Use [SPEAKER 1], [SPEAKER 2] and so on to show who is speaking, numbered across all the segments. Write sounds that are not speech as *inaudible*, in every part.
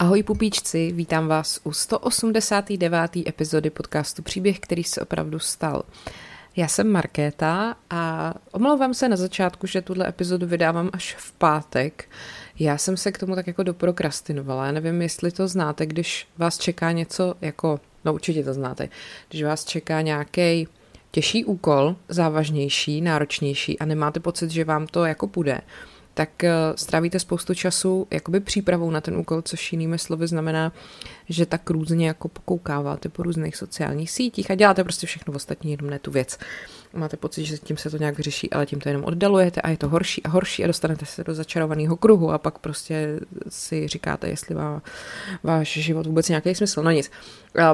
[SPEAKER 1] Ahoj pupíčci, vítám vás u 189. epizody podcastu Příběh, který se opravdu stal. Já jsem Markéta a omlouvám se na začátku, že tuhle epizodu vydávám až v pátek. Já jsem se k tomu tak jako doprokrastinovala. Já nevím, jestli to znáte, když vás čeká něco jako, no určitě to znáte, když vás čeká nějaký těžší úkol, závažnější, náročnější a nemáte pocit, že vám to jako půjde, tak eh, strávíte spoustu času jakoby přípravou na ten úkol, což jinými slovy znamená, že tak různě jako pokoukáváte po různých sociálních sítích a děláte prostě všechno ostatní, jenom ne tu věc. Máte pocit, že tím se to nějak vyřeší, ale tím to jenom oddalujete a je to horší a horší a dostanete se do začarovaného kruhu a pak prostě si říkáte, jestli má váš život vůbec nějaký smysl. No nic.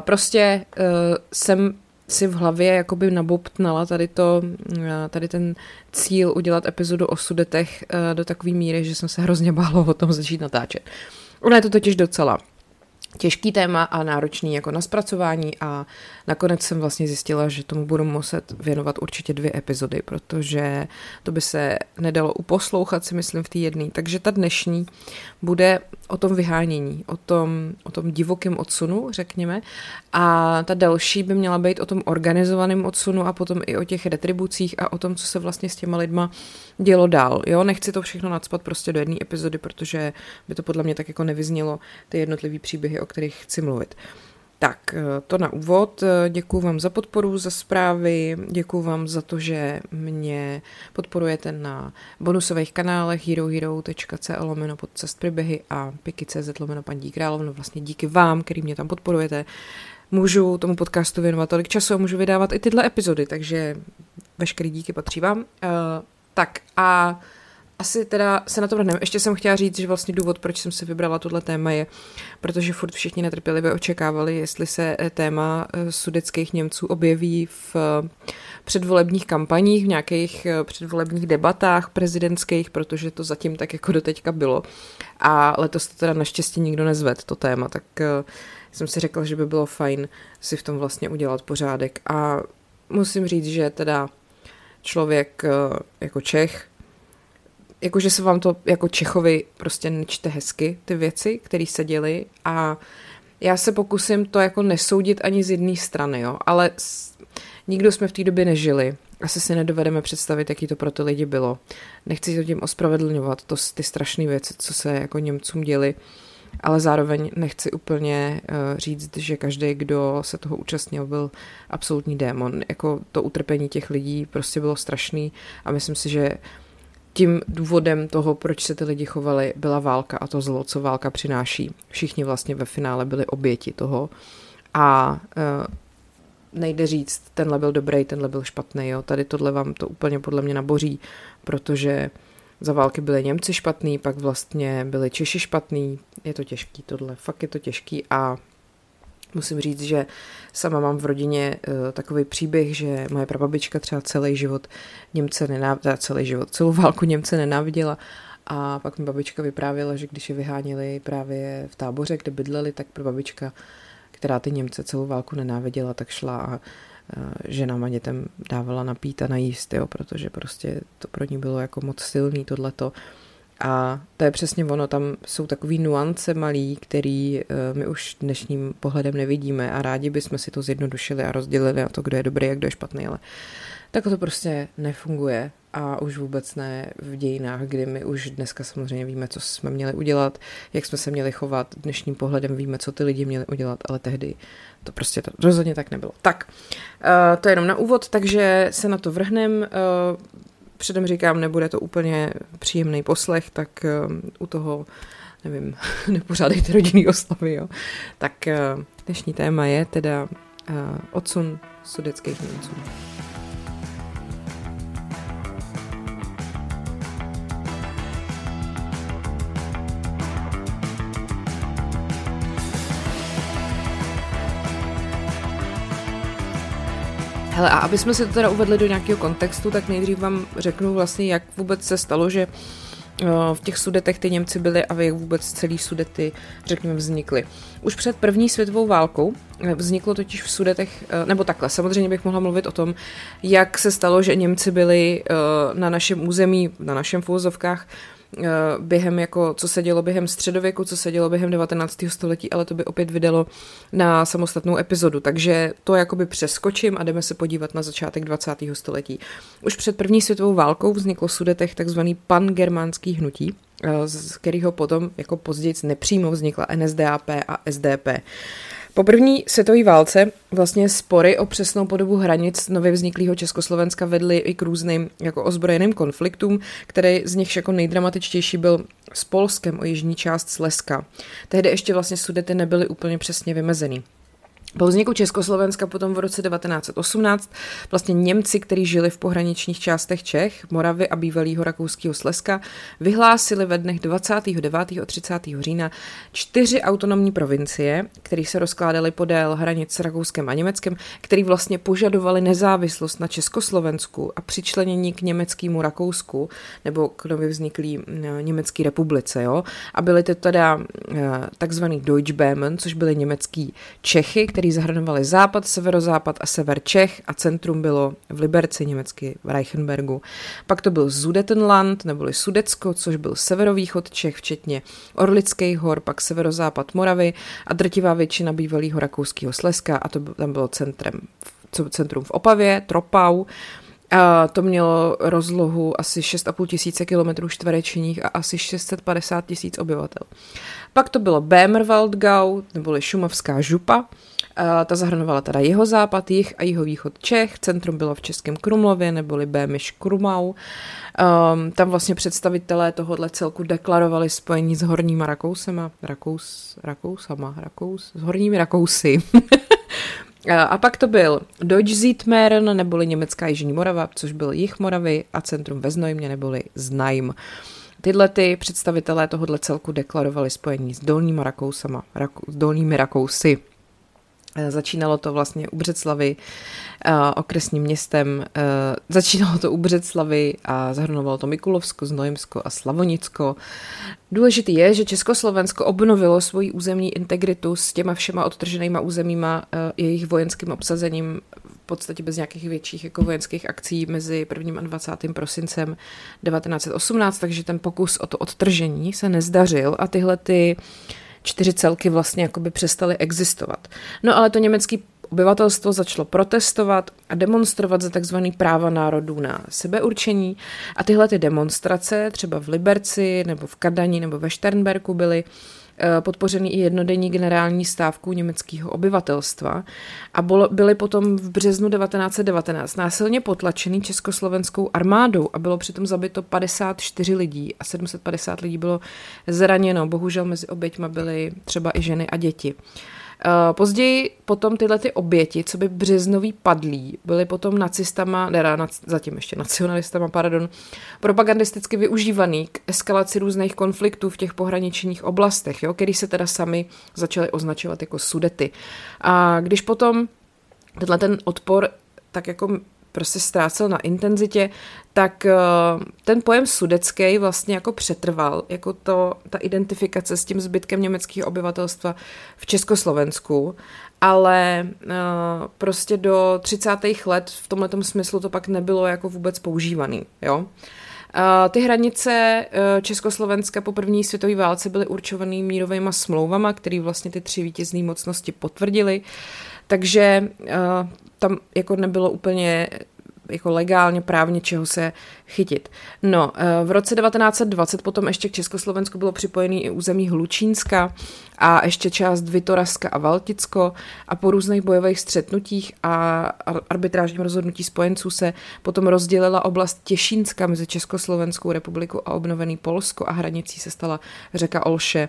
[SPEAKER 1] Prostě uh, jsem si v hlavě jakoby nabobtnala tady, to, eh, tady ten cíl udělat epizodu o sudetech eh, do takové míry, že jsem se hrozně bála o tom začít natáčet. Ono je to totiž docela těžký téma a náročný jako na zpracování a nakonec jsem vlastně zjistila, že tomu budu muset věnovat určitě dvě epizody, protože to by se nedalo uposlouchat si myslím v té jedné. Takže ta dnešní bude o tom vyhánění, o tom, o tom divokém odsunu, řekněme, a ta další by měla být o tom organizovaném odsunu a potom i o těch retribucích a o tom, co se vlastně s těma lidma dělo dál. Jo, nechci to všechno nadspat prostě do jedné epizody, protože by to podle mě tak jako nevyznělo ty jednotlivé příběhy, o kterých chci mluvit. Tak, eh, to na úvod. Eh, děkuji vám za podporu, za zprávy, děkuji vám za to, že mě podporujete na bonusových kanálech herohero.co lomeno cest příběhy a piky.cz lomeno paní královno. Vlastně díky vám, který mě tam podporujete, můžu tomu podcastu věnovat tolik času a můžu vydávat i tyhle epizody, takže veškerý díky patří vám. Uh, tak a asi teda se na to vrhneme. Ještě jsem chtěla říct, že vlastně důvod, proč jsem si vybrala tohle téma je, protože furt všichni netrpělivě očekávali, jestli se eh, téma eh, sudeckých Němců objeví v eh, předvolebních kampaních, v nějakých předvolebních debatách prezidentských, protože to zatím tak jako doteďka bylo. A letos to teda naštěstí nikdo nezved, to téma, tak jsem si řekla, že by bylo fajn si v tom vlastně udělat pořádek. A musím říct, že teda člověk jako Čech, jakože se vám to jako Čechovi prostě nečte hezky, ty věci, které se děly a já se pokusím to jako nesoudit ani z jedné strany, jo, ale s, nikdo jsme v té době nežili. Asi si nedovedeme představit, jaký to pro ty lidi bylo. Nechci to tím ospravedlňovat, to ty strašné věci, co se jako Němcům děli, ale zároveň nechci úplně uh, říct, že každý, kdo se toho účastnil, byl absolutní démon. Jako to utrpení těch lidí prostě bylo strašný a myslím si, že tím důvodem toho, proč se ty lidi chovali, byla válka a to zlo, co válka přináší. Všichni vlastně ve finále byli oběti toho a uh, nejde říct, tenhle byl dobrý, tenhle byl špatný. Jo. Tady tohle vám to úplně podle mě naboří, protože za války byli Němci špatný, pak vlastně byli Češi špatný. Je to těžký tohle, fakt je to těžký a Musím říct, že sama mám v rodině uh, takový příběh, že moje prababička třeba celý život Němce nenáviděla, celý život, celou válku Němce nenáviděla a pak mi babička vyprávěla, že když je vyháněli právě v táboře, kde bydleli, tak prababička, která ty Němce celou válku nenáviděla, tak šla a ženám a dětem dávala napít a najíst, jo, protože prostě to pro ní bylo jako moc silný tohleto. A to je přesně ono, tam jsou takový nuance malý, který eh, my už dnešním pohledem nevidíme a rádi bychom si to zjednodušili a rozdělili na to, kdo je dobrý a kdo je špatný, ale tak to prostě nefunguje a už vůbec ne v dějinách, kdy my už dneska samozřejmě víme, co jsme měli udělat, jak jsme se měli chovat, dnešním pohledem víme, co ty lidi měli udělat, ale tehdy to prostě to rozhodně tak nebylo. Tak, uh, to je jenom na úvod, takže se na to vrhnem. Předem říkám, nebude to úplně příjemný poslech, tak uh, u toho, nevím, *laughs* nepořádejte rodinný oslavy, jo. Tak uh, dnešní téma je teda uh, odsun sudeckých Němců. Hele, a aby jsme si to teda uvedli do nějakého kontextu, tak nejdřív vám řeknu vlastně, jak vůbec se stalo, že eh, v těch sudetech ty Němci byli a jak vůbec celý sudety, řekněme, vznikly. Už před první světovou válkou eh, vzniklo totiž v sudetech, eh, nebo takhle, samozřejmě bych mohla mluvit o tom, jak se stalo, že Němci byli na našem území, na našem fouzovkách, během jako, co se dělo během středověku, co se dělo během 19. století, ale to by opět vydalo na samostatnou epizodu, takže to jakoby přeskočím a jdeme se podívat na začátek 20. století. Už před první světovou válkou vzniklo v Sudetech takzvaný pangermánský hnutí, z kterého potom jako později nepřímo vznikla NSDAP a SDP. Po první světové válce vlastně spory o přesnou podobu hranic nově vzniklého Československa vedly i k různým jako ozbrojeným konfliktům, který z nich jako nejdramatičtější byl s Polskem o jižní část Slezska. Tehdy ještě vlastně sudety nebyly úplně přesně vymezený. Po vzniku Československa potom v roce 1918 vlastně Němci, kteří žili v pohraničních částech Čech, Moravy a bývalého rakouského Slezska, vyhlásili ve dnech 29. a 30. října čtyři autonomní provincie, které se rozkládaly podél hranic s Rakouskem a Německem, který vlastně požadovali nezávislost na Československu a přičlenění k německému Rakousku nebo k nově vzniklý německé republice. Jo? A byly to teda takzvaný Deutschböhmen, což byly německý Čechy, který zahrnovali západ, severozápad a sever Čech a centrum bylo v Liberci, německy v Reichenbergu. Pak to byl Sudetenland, neboli Sudecko, což byl severovýchod Čech, včetně Orlických hor, pak severozápad Moravy a drtivá většina bývalého rakouského Slezska a to tam bylo centrum, centrum v Opavě, Tropau, a to mělo rozlohu asi 6,5 tisíce kilometrů čtverečních a asi 650 tisíc obyvatel. Pak to bylo Bémerwaldgau, neboli Šumavská župa, ta zahrnovala teda jeho západ, jih a jeho východ Čech, centrum bylo v Českém Krumlově, neboli Bémiš Krumau. Um, tam vlastně představitelé tohohle celku deklarovali spojení s horníma Rakousema, Rakous, Rakousama, Rakous, s horními Rakousy. *laughs* A pak to byl Deutsch neboli německá Jižní Morava, což byl jich Moravy a centrum ve Znojmě, neboli Znajm. Tyhle ty představitelé tohohle celku deklarovali spojení s dolníma Rakousama, Rakou, s dolními Rakousy. Eh, začínalo to vlastně u Břeclavy, eh, okresním městem. Eh, začínalo to u Břeclavy a zahrnovalo to Mikulovsko, Znojemsko a Slavonicko. Důležitý je, že Československo obnovilo svoji územní integritu s těma všema odtrženýma územíma jejich vojenským obsazením v podstatě bez nějakých větších jako vojenských akcí mezi 1. a 20. prosincem 1918, takže ten pokus o to odtržení se nezdařil a tyhle ty čtyři celky vlastně jakoby přestaly existovat. No ale to německý obyvatelstvo začalo protestovat a demonstrovat za takzvaný práva národů na sebeurčení a tyhle ty demonstrace třeba v Liberci nebo v Kadani nebo ve Šternberku byly podpořený i jednodenní generální stávkou německého obyvatelstva a byly potom v březnu 1919 násilně potlačený československou armádou a bylo přitom zabito 54 lidí a 750 lidí bylo zraněno. Bohužel mezi oběťma byly třeba i ženy a děti. Eh, později potom tyhle ty oběti, co by březnoví padlí, byly potom nacistama, ne, zatím ještě nacionalistama, pardon, propagandisticky využívaný k eskalaci různých konfliktů v těch pohraničních oblastech, jo, který se teda sami začaly označovat jako sudety. A když potom tenhle ten odpor tak jako prostě ztrácel na intenzitě, tak eh, ten pojem sudecký vlastně jako přetrval, jako to, ta identifikace s tím zbytkem německého obyvatelstva v Československu, ale uh, prostě do 30. let v tomhle smyslu to pak nebylo jako vůbec používaný, jo. Uh, ty hranice Československa po první světové válce byly určovaný mírovými smlouvama, které vlastně ty tři vítězné mocnosti potvrdily. Takže uh, tam jako nebylo úplně jako legálně právně čeho se chytit. No, eh, v roce 1920 potom ještě k Československu bylo připojený i území Hlučínska a ještě část Vitoraska a Valticko a po různých bojových střetnutích a arbitrážním rozhodnutí spojenců se potom rozdělila oblast Těšínska mezi Československou republikou a obnovený Polsko a hranicí se stala řeka Olše.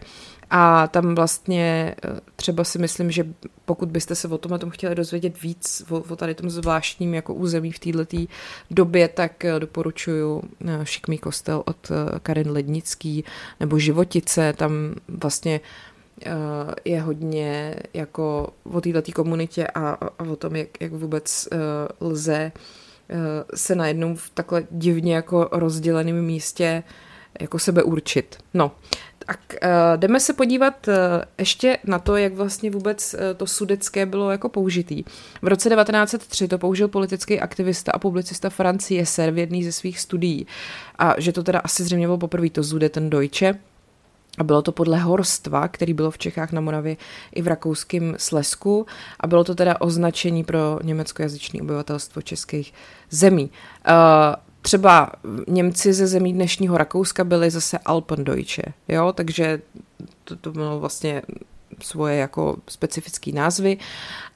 [SPEAKER 1] A tam vlastně eh, třeba si myslím, že pokud byste se o tom a tom chtěli dozvědět víc, o, o tady tom zvláštním jako území v této době, tak eh, doporučuju eh, Šikmý kostel od Karin Lednický nebo Životice, tam vlastně je hodně jako o této komunitě a, a o tom, jak, jak vůbec lze se najednou v takhle divně jako rozděleném místě jako sebe určit. No, tak jdeme se podívat ještě na to, jak vlastně vůbec to sudecké bylo jako použitý. V roce 1903 to použil politický aktivista a publicista Franz Jesser v jedné ze svých studií. A že to teda asi zřejmě bylo poprvé to zude ten Deutsche, a bylo to podle horstva, který bylo v Čechách na Moravě i v rakouském Slesku. A bylo to teda označení pro německojazyčné obyvatelstvo českých zemí. Uh, třeba Němci ze zemí dnešního Rakouska byli zase Alpendeutsche, jo, takže to, to bylo vlastně svoje jako specifické názvy.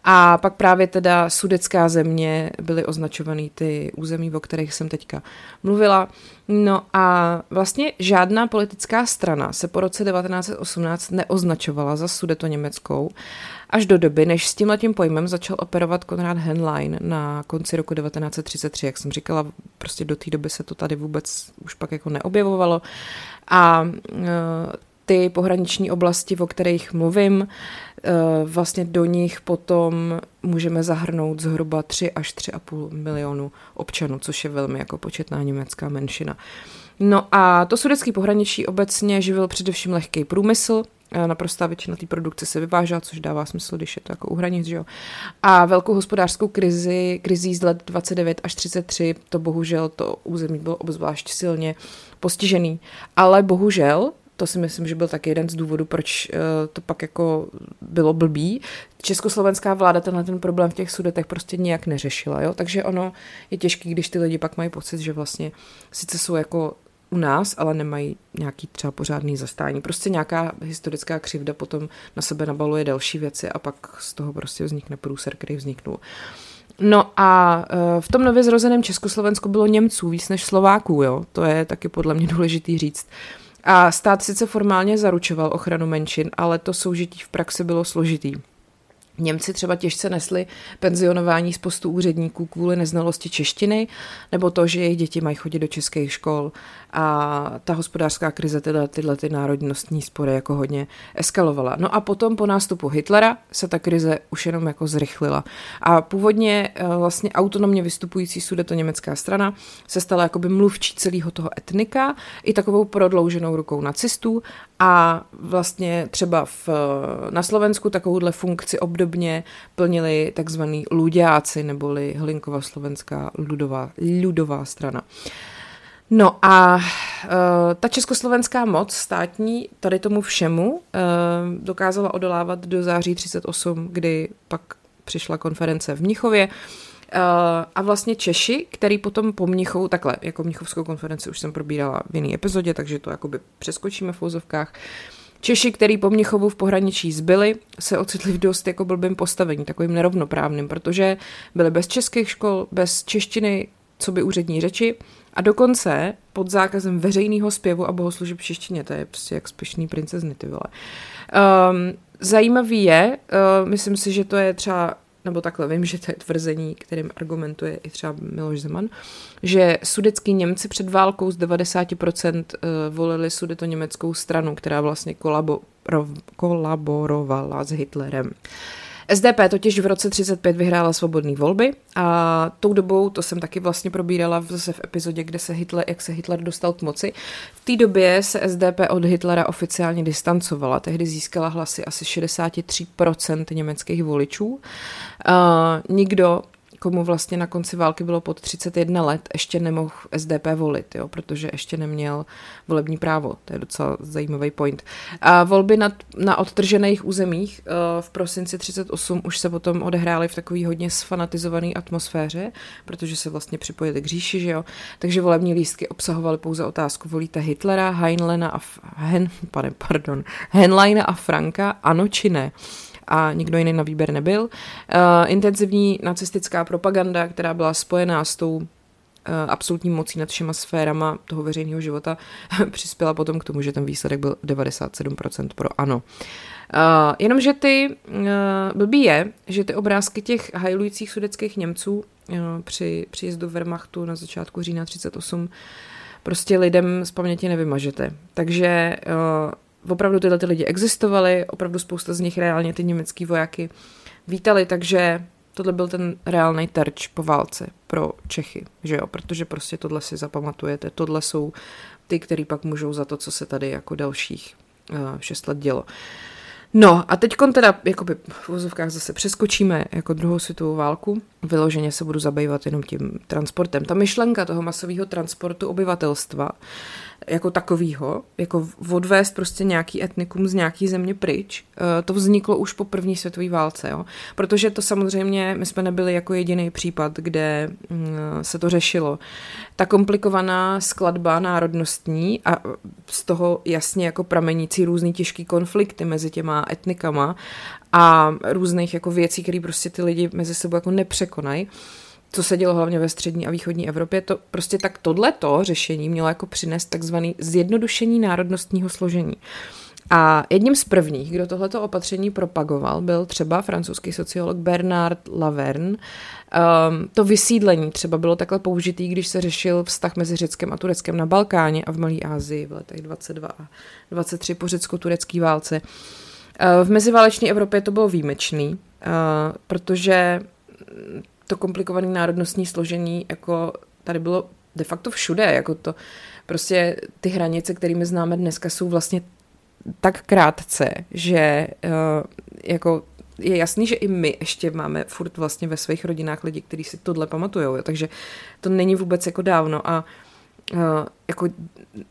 [SPEAKER 1] A pak právě teda sudecká země byly označovaný ty území, o kterých jsem teďka mluvila. No a vlastně žádná politická strana se po roce 1918 neoznačovala za sudeto německou, až do doby, než s tímhletím pojmem začal operovat Konrad Henlein na konci roku 1933, jak jsem říkala, prostě do té doby se to tady vůbec už pak jako neobjevovalo. A ty pohraniční oblasti, o kterých mluvím, eh, vlastně do nich potom můžeme zahrnout zhruba 3 až 3,5 milionu občanů, což je velmi jako početná německá menšina. No a to sudecký pohraničí obecně živil především lehký průmysl, eh, naprostá většina té produkce se vyvážela, což dává smysl, když je to jako u hranic, že jo. A velkou hospodářskou krizi, krizí z let 29 až 33, to bohužel to území bylo obzvlášť silně postižený. Ale bohužel to si myslím, že byl taky jeden z důvodů, proč uh, to pak jako bylo blbý. Československá vláda tenhle ten problém v těch sudetech prostě nijak neřešila, jo? takže ono je těžké, když ty lidi pak mají pocit, že vlastně sice jsou jako u nás, ale nemají nějaký třeba pořádný zastání. Prostě nějaká historická křivda potom na sebe nabaluje další věci a pak z toho prostě vznikne průser, který vzniknul. No a uh, v tom nově zrozeném Československu bylo Němců víc než Slováků, jo. To je taky podle mě důležitý říct. A stát sice formálně zaručoval ochranu menšin, ale to soužití v praxi bylo složitý. Němci třeba těžce nesli penzionování z postu úředníků kvůli neznalosti češtiny, nebo to, že jejich děti mají chodit do českých škol. A ta hospodářská krize teda tyhle ty národnostní spory jako hodně eskalovala. No a potom po nástupu Hitlera se ta krize už jenom jako zrychlila. A původně eh, vlastně autonomně vystupující sudeto německá strana se stala jakoby mluvčí celého toho etnika i takovou prodlouženou rukou nacistů a vlastně třeba v, na Slovensku takovouhle funkci obdobně plnili takzvaný luďáci, neboli Hlinkova slovenská ludová, ludová strana. No a uh, ta československá moc státní tady tomu všemu uh, dokázala odolávat do září 38, kdy pak přišla konference v Mnichově. Uh, a vlastně Češi, který potom po Mnichovu, takhle, jako Mnichovskou konferenci už jsem probírala v jiné epizodě, takže to jakoby přeskočíme v úzovkách. Češi, který po Mnichovu v pohraničí zbyli, se ocitli v dost jako blbým postavení, takovým nerovnoprávným, protože byli bez českých škol, bez češtiny, co by úřední řeči, a dokonce pod zákazem veřejného zpěvu a bohoslužeb v češtině. To je prostě jak spěšný princezny, ty vole. Um, zajímavý je, uh, myslím si, že to je třeba nebo takhle vím, že to je tvrzení, kterým argumentuje i třeba Miloš Zeman, že sudecký Němci před válkou z 90% eh, volili sudeto německou stranu, která vlastně kolaborovala s Hitlerem. SDP totiž v roce 35 vyhrála svobodné volby a tou dobou, to jsem taky vlastně probírala zase v epizodě, kde se Hitler, jak se Hitler dostal k moci, v té době se SDP od Hitlera oficiálně distancovala. Tehdy získala hlasy asi 63% německých voličů. Uh, nikdo komu vlastně na konci války bylo pod 31 let, ještě nemohl SDP volit, jo, protože ještě neměl volební právo. To je docela zajímavý point. A volby na, na odtržených územích uh, v prosinci 38 už se potom odehrály v takové hodně sfanatizované atmosféře, protože se vlastně připojili k říši, že jo. Takže volební lístky obsahovaly pouze otázku, volíte Hitlera, Heinlena a Hen, pane, pardon, Henleina a Franka, ano či ne a nikdo jiný na výběr nebyl. Uh, intenzivní nacistická propaganda, která byla spojená s tou uh, absolutní mocí nad všema sférama toho veřejného života, *laughs* přispěla potom k tomu, že ten výsledek byl 97% pro ano. Uh, jenomže ty, uh, blbý je, že ty obrázky těch hajlujících sudeckých Němců uh, při příjezdu Wehrmachtu na začátku října 38 prostě lidem z paměti nevymažete. Takže uh, opravdu tyhle ty lidi existovaly, opravdu spousta z nich reálně ty německý vojáky vítali, takže tohle byl ten reálný terč po válce pro Čechy, že jo, protože prostě tohle si zapamatujete, tohle jsou ty, který pak můžou za to, co se tady jako dalších uh, šest let dělo. No a teď teda jakoby v úzovkách zase přeskočíme jako druhou světovou válku. Vyloženě se budu zabývat jenom tím transportem. Ta myšlenka toho masového transportu obyvatelstva jako takovýho, jako odvést prostě nějaký etnikum z nějaký země pryč, eh, to vzniklo už po první světové válce, jo. Protože to samozřejmě, my jsme nebyli jako jediný případ, kde mm, se to řešilo. Ta komplikovaná skladba národnostní a z toho jasně jako pramenící různý těžký konflikty mezi těma etnikama a různých jako věcí, které prostě ty lidi mezi sebou jako nepřekonají, co se dělo hlavně ve střední a východní Evropě, to prostě tak tohleto řešení mělo jako přinést takzvaný zjednodušení národnostního složení. A jedním z prvních, kdo tohleto opatření propagoval, byl třeba francouzský sociolog Bernard Laverne. Um, to vysídlení třeba bylo takhle použitý, když se řešil vztah mezi Řeckem a Tureckem na Balkáně a v Malé Asii v letech 22 a 23 po řecko-turecké válce. Uh, v meziválečné Evropě to bylo výjimečný, uh, protože to komplikované národnostní složení jako tady bylo de facto všude, jako to prostě ty hranice, kterými známe dneska, jsou vlastně tak krátce, že uh, jako je jasný, že i my ještě máme furt vlastně ve svých rodinách lidi, kteří si tohle pamatují, takže to není vůbec jako dávno a uh, jako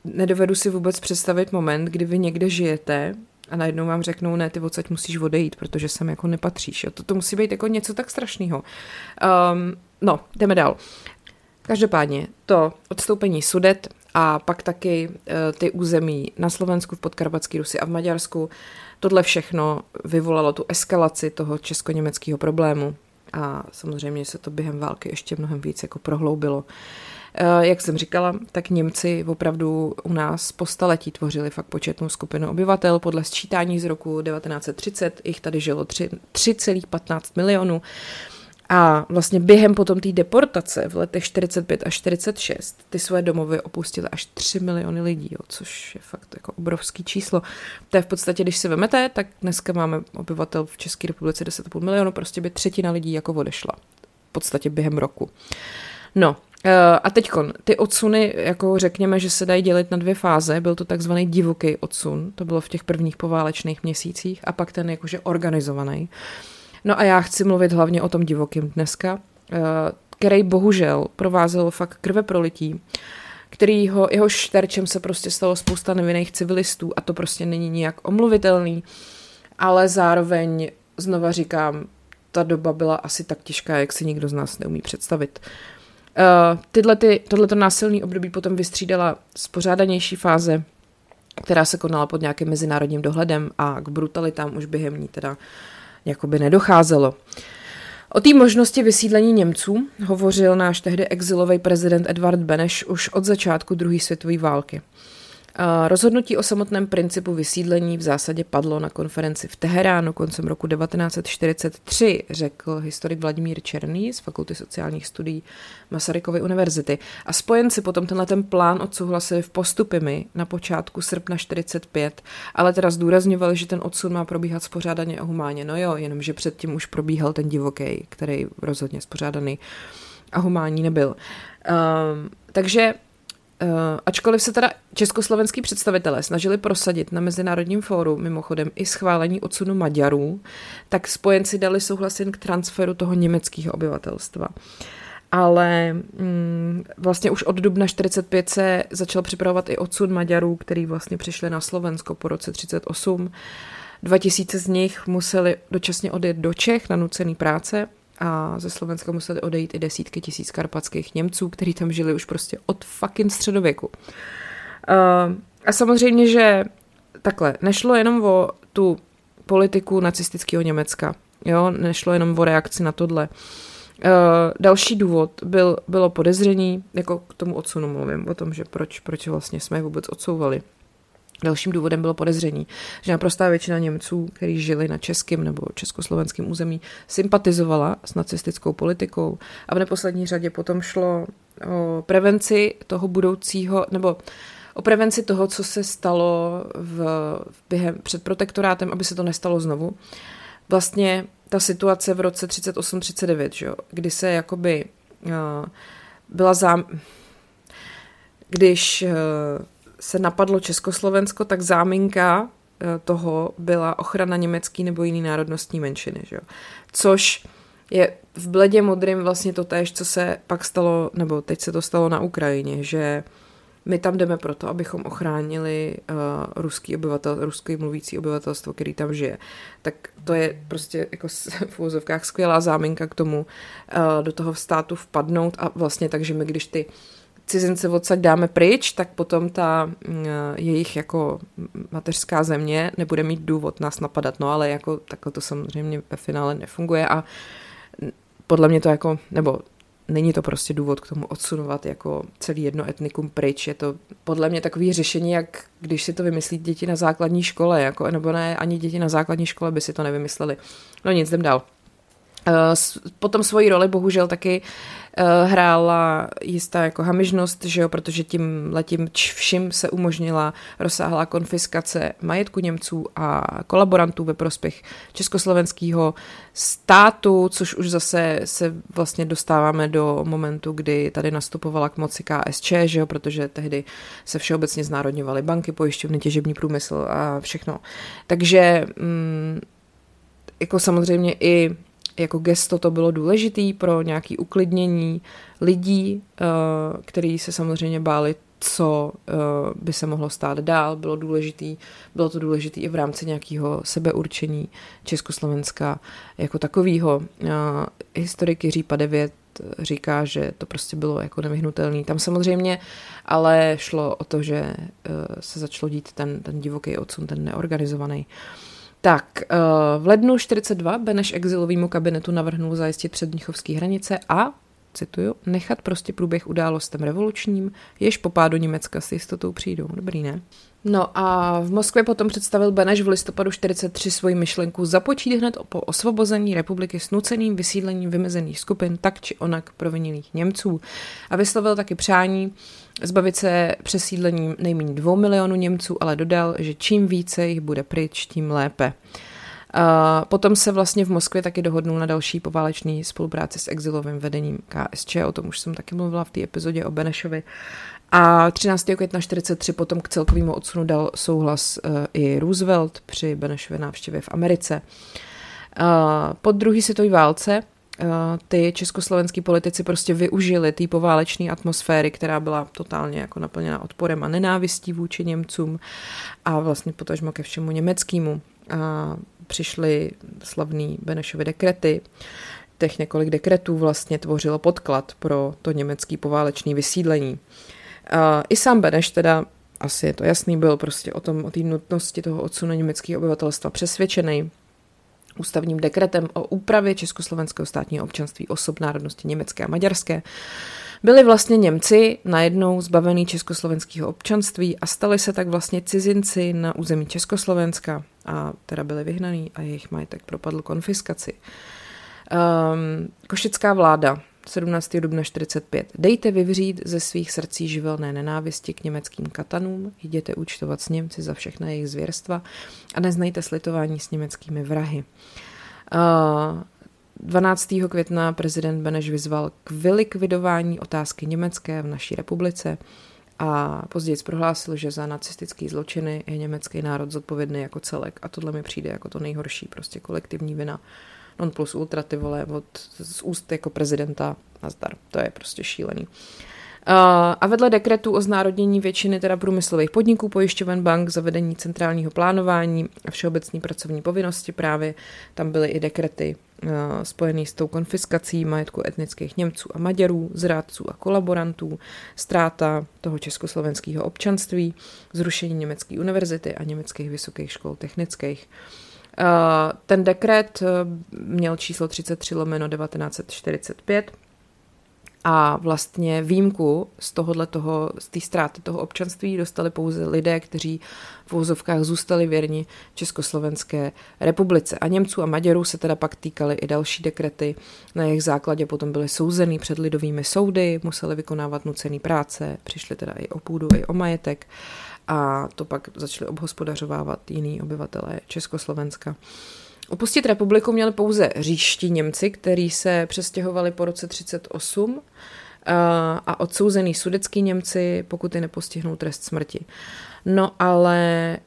[SPEAKER 1] nedovedu si vůbec představit moment, kdy vy někde žijete a najednou vám řeknou, ne, ty odsaď musíš odejít, protože sem jako nepatříš. Jo. To, to musí být jako něco tak strašného. Um, no, jdeme dál. Každopádně to odstoupení Sudet a pak taky uh, ty území na Slovensku, v Podkarpatské Rusy a v Maďarsku, tohle všechno vyvolalo tu eskalaci toho česko-německého problému a samozřejmě se to během války ještě mnohem víc jako prohloubilo. Uh, jak jsem říkala, tak Němci opravdu u nás po staletí tvořili fakt početnou skupinu obyvatel. Podle sčítání z roku 1930 jich tady žilo 3,15 milionů. A vlastně během potom té deportace v letech 45 až 46 ty své domovy opustili až 3 miliony lidí, jo, což je fakt jako obrovský číslo. To je v podstatě, když si vemete, tak dneska máme obyvatel v České republice 10,5 milionu, prostě by třetina lidí jako odešla. V podstatě během roku. No, a teď ty odsuny, jako řekněme, že se dají dělit na dvě fáze. Byl to takzvaný divoký odsun, to bylo v těch prvních poválečných měsících, a pak ten jakože organizovaný. No a já chci mluvit hlavně o tom divokým dneska, uh, který bohužel provázel fakt krve prolití, kterýho, jeho šterčem se prostě stalo spousta nevinných civilistů a to prostě není nijak omluvitelný, ale zároveň, znova říkám, ta doba byla asi tak těžká, jak si nikdo z nás neumí představit. Uh, Uh, tyhle ty, tohleto násilný období potom vystřídala spořádanější fáze, která se konala pod nějakým mezinárodním dohledem a k brutalitám už během ní teda jakoby nedocházelo. O té možnosti vysídlení Němců hovořil náš tehdy exilový prezident Edvard Beneš už od začátku druhé světové války. Rozhodnutí o samotném principu vysídlení v zásadě padlo na konferenci v Teheránu koncem roku 1943, řekl historik Vladimír Černý z Fakulty sociálních studií Masarykovy univerzity. A spojenci potom tenhle ten plán odsouhlasili v postupy na počátku srpna 45, ale teda zdůrazňovali, že ten odsun má probíhat spořádaně a humánně. No jo, jenomže předtím už probíhal ten divoký, který rozhodně spořádaný a humánní nebyl. Um, takže ačkoliv se teda československý představitelé snažili prosadit na Mezinárodním fóru mimochodem i schválení odsunu Maďarů, tak spojenci dali souhlas jen k transferu toho německého obyvatelstva. Ale mm, vlastně už od dubna 45 se začal připravovat i odsun Maďarů, který vlastně přišli na Slovensko po roce 38. 2000 z nich museli dočasně odjet do Čech na nucený práce a ze Slovenska museli odejít i desítky tisíc karpatských Němců, kteří tam žili už prostě od fucking středověku. Uh, a samozřejmě, že takhle, nešlo jenom o tu politiku nacistického Německa, jo, nešlo jenom o reakci na tohle. Uh, další důvod byl, bylo podezření, jako k tomu odsunu mluvím, o tom, že proč, proč vlastně jsme je vůbec odsouvali. Dalším důvodem bylo podezření, že naprostá většina Němců, kteří žili na českém nebo československém území, sympatizovala s nacistickou politikou a v neposlední řadě potom šlo o prevenci toho budoucího, nebo o prevenci toho, co se stalo v, během, před protektorátem, aby se to nestalo znovu. vlastně ta situace v roce 38-39, kdy se jakoby uh, byla zám... Když uh, se napadlo Československo, tak záminka uh, toho byla ochrana německý nebo jiný národnostní menšiny, že? což je v bledě modrým vlastně to též, co se pak stalo, nebo teď se to stalo na Ukrajině, že my tam jdeme proto, abychom ochránili uh, ruský obyvatel, ruský mluvící obyvatelstvo, který tam žije. Tak to je prostě jako v úzovkách skvělá záminka k tomu uh, do toho státu vpadnout a vlastně tak, že my když ty cizince odsaď dáme pryč, tak potom ta uh, jejich jako mateřská země nebude mít důvod nás napadat. No ale jako takhle to samozřejmě ve finále nefunguje a podle mě to jako, nebo není to prostě důvod k tomu odsunovat jako celý jedno etnikum pryč. Je to podle mě takový řešení, jak když si to vymyslí děti na základní škole, jako, nebo ne, ani děti na základní škole by si to nevymysleli. No nic, jdem dál. Eh, potom svoji roli bohužel taky Eh, hrála jistá jako hamižnost, že jo, protože tím letím všim se umožnila rozsáhlá konfiskace majetku Němců a kolaborantů ve prospěch československého státu, což už zase se vlastně dostáváme do momentu, kdy tady nastupovala k moci KSČ, že jo, protože tehdy se všeobecně znárodňovaly banky, pojišťovny, těžební průmysl a všechno. Takže mm, jako samozřejmě i jako gesto to bylo důležitý pro nějaké uklidnění lidí, eh, který se samozřejmě báli, co eh, by se mohlo stát dál. Bylo, důležitý, bylo to důležité i v rámci nějakého sebeurčení Československa jako takového. Eh, historik Jiří Padevět říká, že to prostě bylo jako nevyhnutelný. Tam samozřejmě ale šlo o to, že se začalo dít ten, ten divoký odsun, ten neorganizovaný. Tak, eh, v lednu 42 Beneš exilovýmu kabinetu navrhnul zajistit předmnichovské hranice a, cituju, nechat prostě průběh událostem revolučním, jež po pádu Německa s jistotou přijdou. Dobrý, ne? No a v Moskvě potom představil Beneš v listopadu 43 svoji myšlenku započít hned po osvobození republiky s nuceným vysídlením vymezených skupin tak či onak provinilých Němců. A vyslovil taky přání zbavit se přesídlením nejméně dvou milionů Němců, ale dodal, že čím více jich bude pryč, tím lépe. Potom se vlastně v Moskvě taky dohodnul na další poválečné spolupráci s exilovým vedením KSČ, o tom už jsem taky mluvila v té epizodě o Benešovi. A 13. května 43 potom k celkovému odsunu dal souhlas uh, i Roosevelt při Benešově návštěvě v Americe. Po druhé světové válce ty československý politici prostě využili té poválečné atmosféry, která byla totálně jako naplněna odporem a nenávistí vůči Němcům a vlastně potažmo ke všemu německému. A přišly slavný Benešovy dekrety, těch několik dekretů vlastně tvořilo podklad pro to německé poválečné vysídlení. I sám Beneš teda, asi je to jasný, byl prostě o tom, o té nutnosti toho odsunu německého obyvatelstva přesvědčený ústavním dekretem o úpravě československého státního občanství osob národnosti německé a maďarské. Byli vlastně Němci najednou zbavený československého občanství a stali se tak vlastně cizinci na území Československa a teda byli vyhnaný a jejich majetek propadl konfiskaci. Um, košická vláda 17. dubna 45. Dejte vyvřít ze svých srdcí živelné nenávisti k německým katanům, jděte účtovat s Němci za všechna jejich zvěrstva a neznajte slitování s německými vrahy. Uh, 12. května prezident Beneš vyzval k vylikvidování otázky německé v naší republice a později prohlásil, že za nacistické zločiny je německý národ zodpovědný jako celek a tohle mi přijde jako to nejhorší, prostě kolektivní vina non plus ultra, ty vole, od, z úst jako prezidenta a zdar. To je prostě šílený. A vedle dekretu o znárodnění většiny teda průmyslových podniků, pojišťoven bank, zavedení centrálního plánování a všeobecní pracovní povinnosti právě, tam byly i dekrety spojený s tou konfiskací majetku etnických Němců a Maďarů, zrádců a kolaborantů, ztráta toho československého občanství, zrušení německé univerzity a německých vysokých škol technických. Ten dekret měl číslo 33 lomeno 1945 a vlastně výjimku z tohohle toho, z té ztráty toho občanství dostali pouze lidé, kteří v vozovkách zůstali věrni Československé republice. A Němců a Maďarů se teda pak týkaly i další dekrety. Na jejich základě potom byly souzený před lidovými soudy, museli vykonávat nucený práce, přišli teda i o půdu, i o majetek a to pak začali obhospodařovávat jiní obyvatelé Československa. Opustit republiku měli pouze říští Němci, kteří se přestěhovali po roce 38 a odsouzený sudecký Němci, pokud je nepostihnou trest smrti. No ale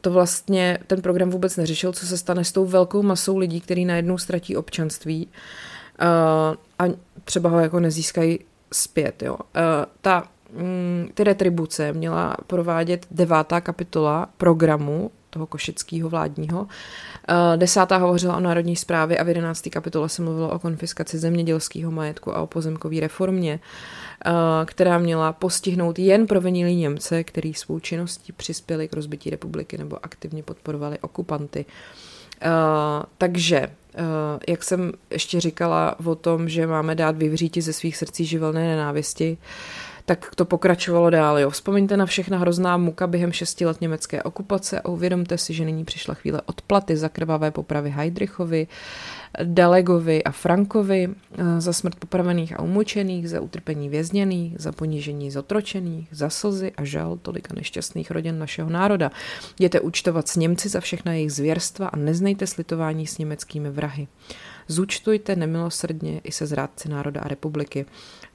[SPEAKER 1] to vlastně ten program vůbec neřešil, co se stane s tou velkou masou lidí, který najednou ztratí občanství a třeba ho jako nezískají zpět. Jo. Ta, ty retribuce měla provádět devátá kapitola programu toho košického vládního. Desátá hovořila o národní správě a v jedenácté kapitole se mluvilo o konfiskaci zemědělského majetku a o pozemkové reformě, která měla postihnout jen provinilí Němce, který svou činností přispěli k rozbití republiky nebo aktivně podporovali okupanty. takže jak jsem ještě říkala o tom, že máme dát vyvříti ze svých srdcí živelné nenávisti, tak to pokračovalo dál. Jo. Vzpomeňte na všechna hrozná muka během šesti let německé okupace a uvědomte si, že nyní přišla chvíle odplaty za krvavé popravy Heidrichovi, Dalegovi a Frankovi, eh, za smrt popravených a umučených, za utrpení vězněných, za ponížení zotročených, za slzy a žal tolika nešťastných rodin našeho národa. Jděte účtovat s Němci za všechna jejich zvěrstva a neznejte slitování s německými vrahy. Zúčtujte nemilosrdně i se zrádci národa a republiky.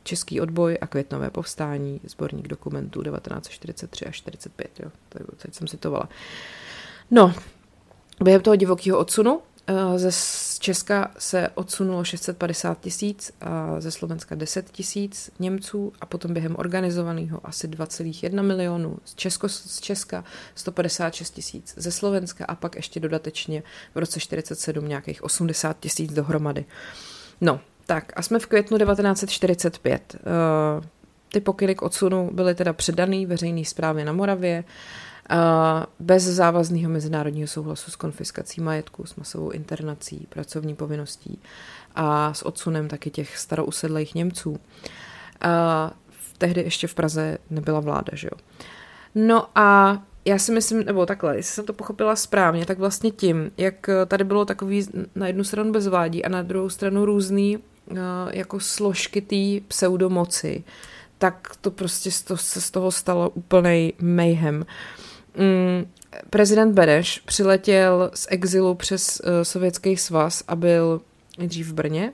[SPEAKER 1] Český odboj a květnové povstání, sborník dokumentů 1943 až 45, jo, teď jsem citovala. No, během toho divokého odsunu ze Česka se odsunulo 650 tisíc ze Slovenska 10 tisíc Němců a potom během organizovaného asi 2,1 milionů z, Česko, z Česka 156 tisíc ze Slovenska a pak ještě dodatečně v roce 47 nějakých 80 tisíc dohromady. No, tak a jsme v květnu 1945. Eh, ty pokyny k odsunu byly teda předaný veřejné správě na Moravě eh, bez závazného mezinárodního souhlasu s konfiskací majetku, s masovou internací, pracovní povinností a s odsunem taky těch starousedlých Němců. A eh, tehdy ještě v Praze nebyla vláda, že jo. No a já si myslím, nebo takhle, jestli jsem to pochopila správně, tak vlastně tím, jak tady bylo takový na jednu stranu bezvládí a na druhou stranu různý jako složky té pseudomoci, tak to prostě se z toho stalo úplný mayhem. Mm, prezident Beneš přiletěl z exilu přes uh, Sovětský svaz a byl nejdřív v Brně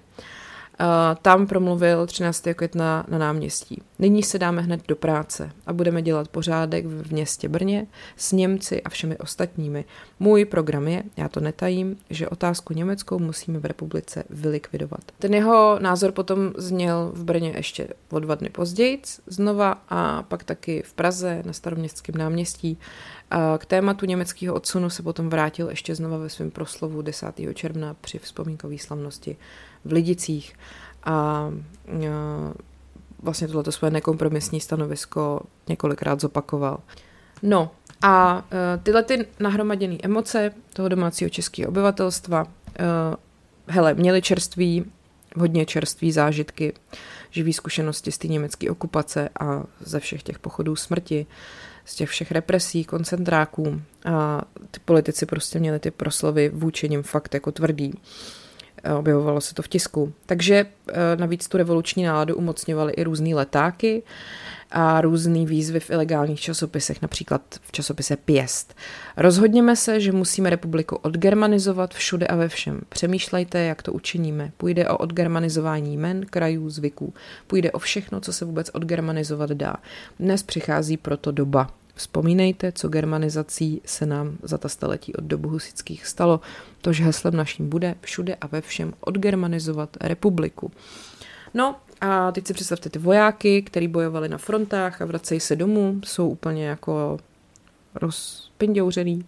[SPEAKER 1] tam promluvil 13. května na náměstí. Nyní se dáme hned do práce a budeme dělat pořádek v městě Brně s Němci a všemi ostatními. Můj program je, já to netajím, že otázku německou musíme v republice vylikvidovat. Ten jeho názor potom zněl v Brně ještě o dva dny později znova a pak taky v Praze na staroměstském náměstí. K tématu německého odsunu se potom vrátil ještě znova ve svém proslovu 10. června při vzpomínkové slavnosti v Lidicích a vlastně tohleto svoje nekompromisní stanovisko několikrát zopakoval. No a e, tyhle ty nahromaděné emoce toho domácího českého obyvatelstva, e, hele, měli čerství, hodně čerství zážitky, živý zkušenosti z té německé okupace a ze všech těch pochodů smrti, z těch všech represí, koncentráků a ty politici prostě měli ty proslovy vůči nim fakt jako tvrdý. Eh, objevovalo se to v tisku. Takže eh, navíc tu revoluční náladu umocňovaly i různé letáky a různé výzvy v ilegálních časopisech, například v časopise Pěst. Rozhodněme se, že musíme republiku odgermanizovat všude a ve všem. Přemýšlejte, jak to učiníme. Půjde o odgermanizování jmen, krajů, zvyků. Půjde o všechno, co se vůbec odgermanizovat dá. Dnes přichází proto doba. Vzpomínejte, co germanizací se nám za ta staletí od dobu husických stalo. Tož heslem naším bude všude a ve všem odgermanizovat republiku. No a teď si představte ty vojáky, kteří bojovali na frontách a vracejí se domů, jsou úplně jako rozpindouřený.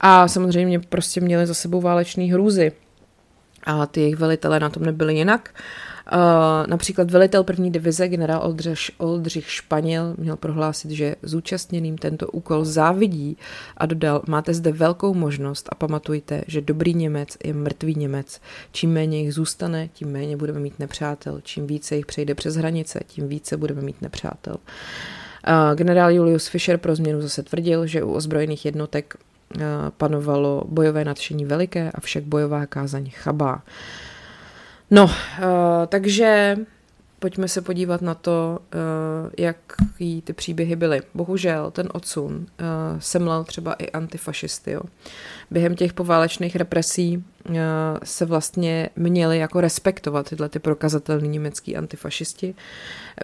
[SPEAKER 1] A samozřejmě prostě měli za sebou válečný hrůzy. A ty jejich velitelé na tom nebyli jinak. Uh, například velitel první divize, generál Oldřich, Oldřich Španěl, měl prohlásit, že zúčastněným tento úkol závidí a dodal, máte zde velkou možnost a pamatujte, že dobrý Němec je mrtvý Němec. Čím méně jich zůstane, tím méně budeme mít nepřátel. Čím více jich přejde přes hranice, tím více budeme mít nepřátel. Uh, generál Julius Fischer pro změnu zase tvrdil, že u ozbrojených jednotek panovalo bojové nadšení veliké a však bojová kázaň chabá. No, uh, takže pojďme se podívat na to, jak ty příběhy byly. Bohužel ten odsun semlal třeba i antifašisty. Jo. Během těch poválečných represí se vlastně měli jako respektovat tyhle ty prokazatelní německý antifašisti.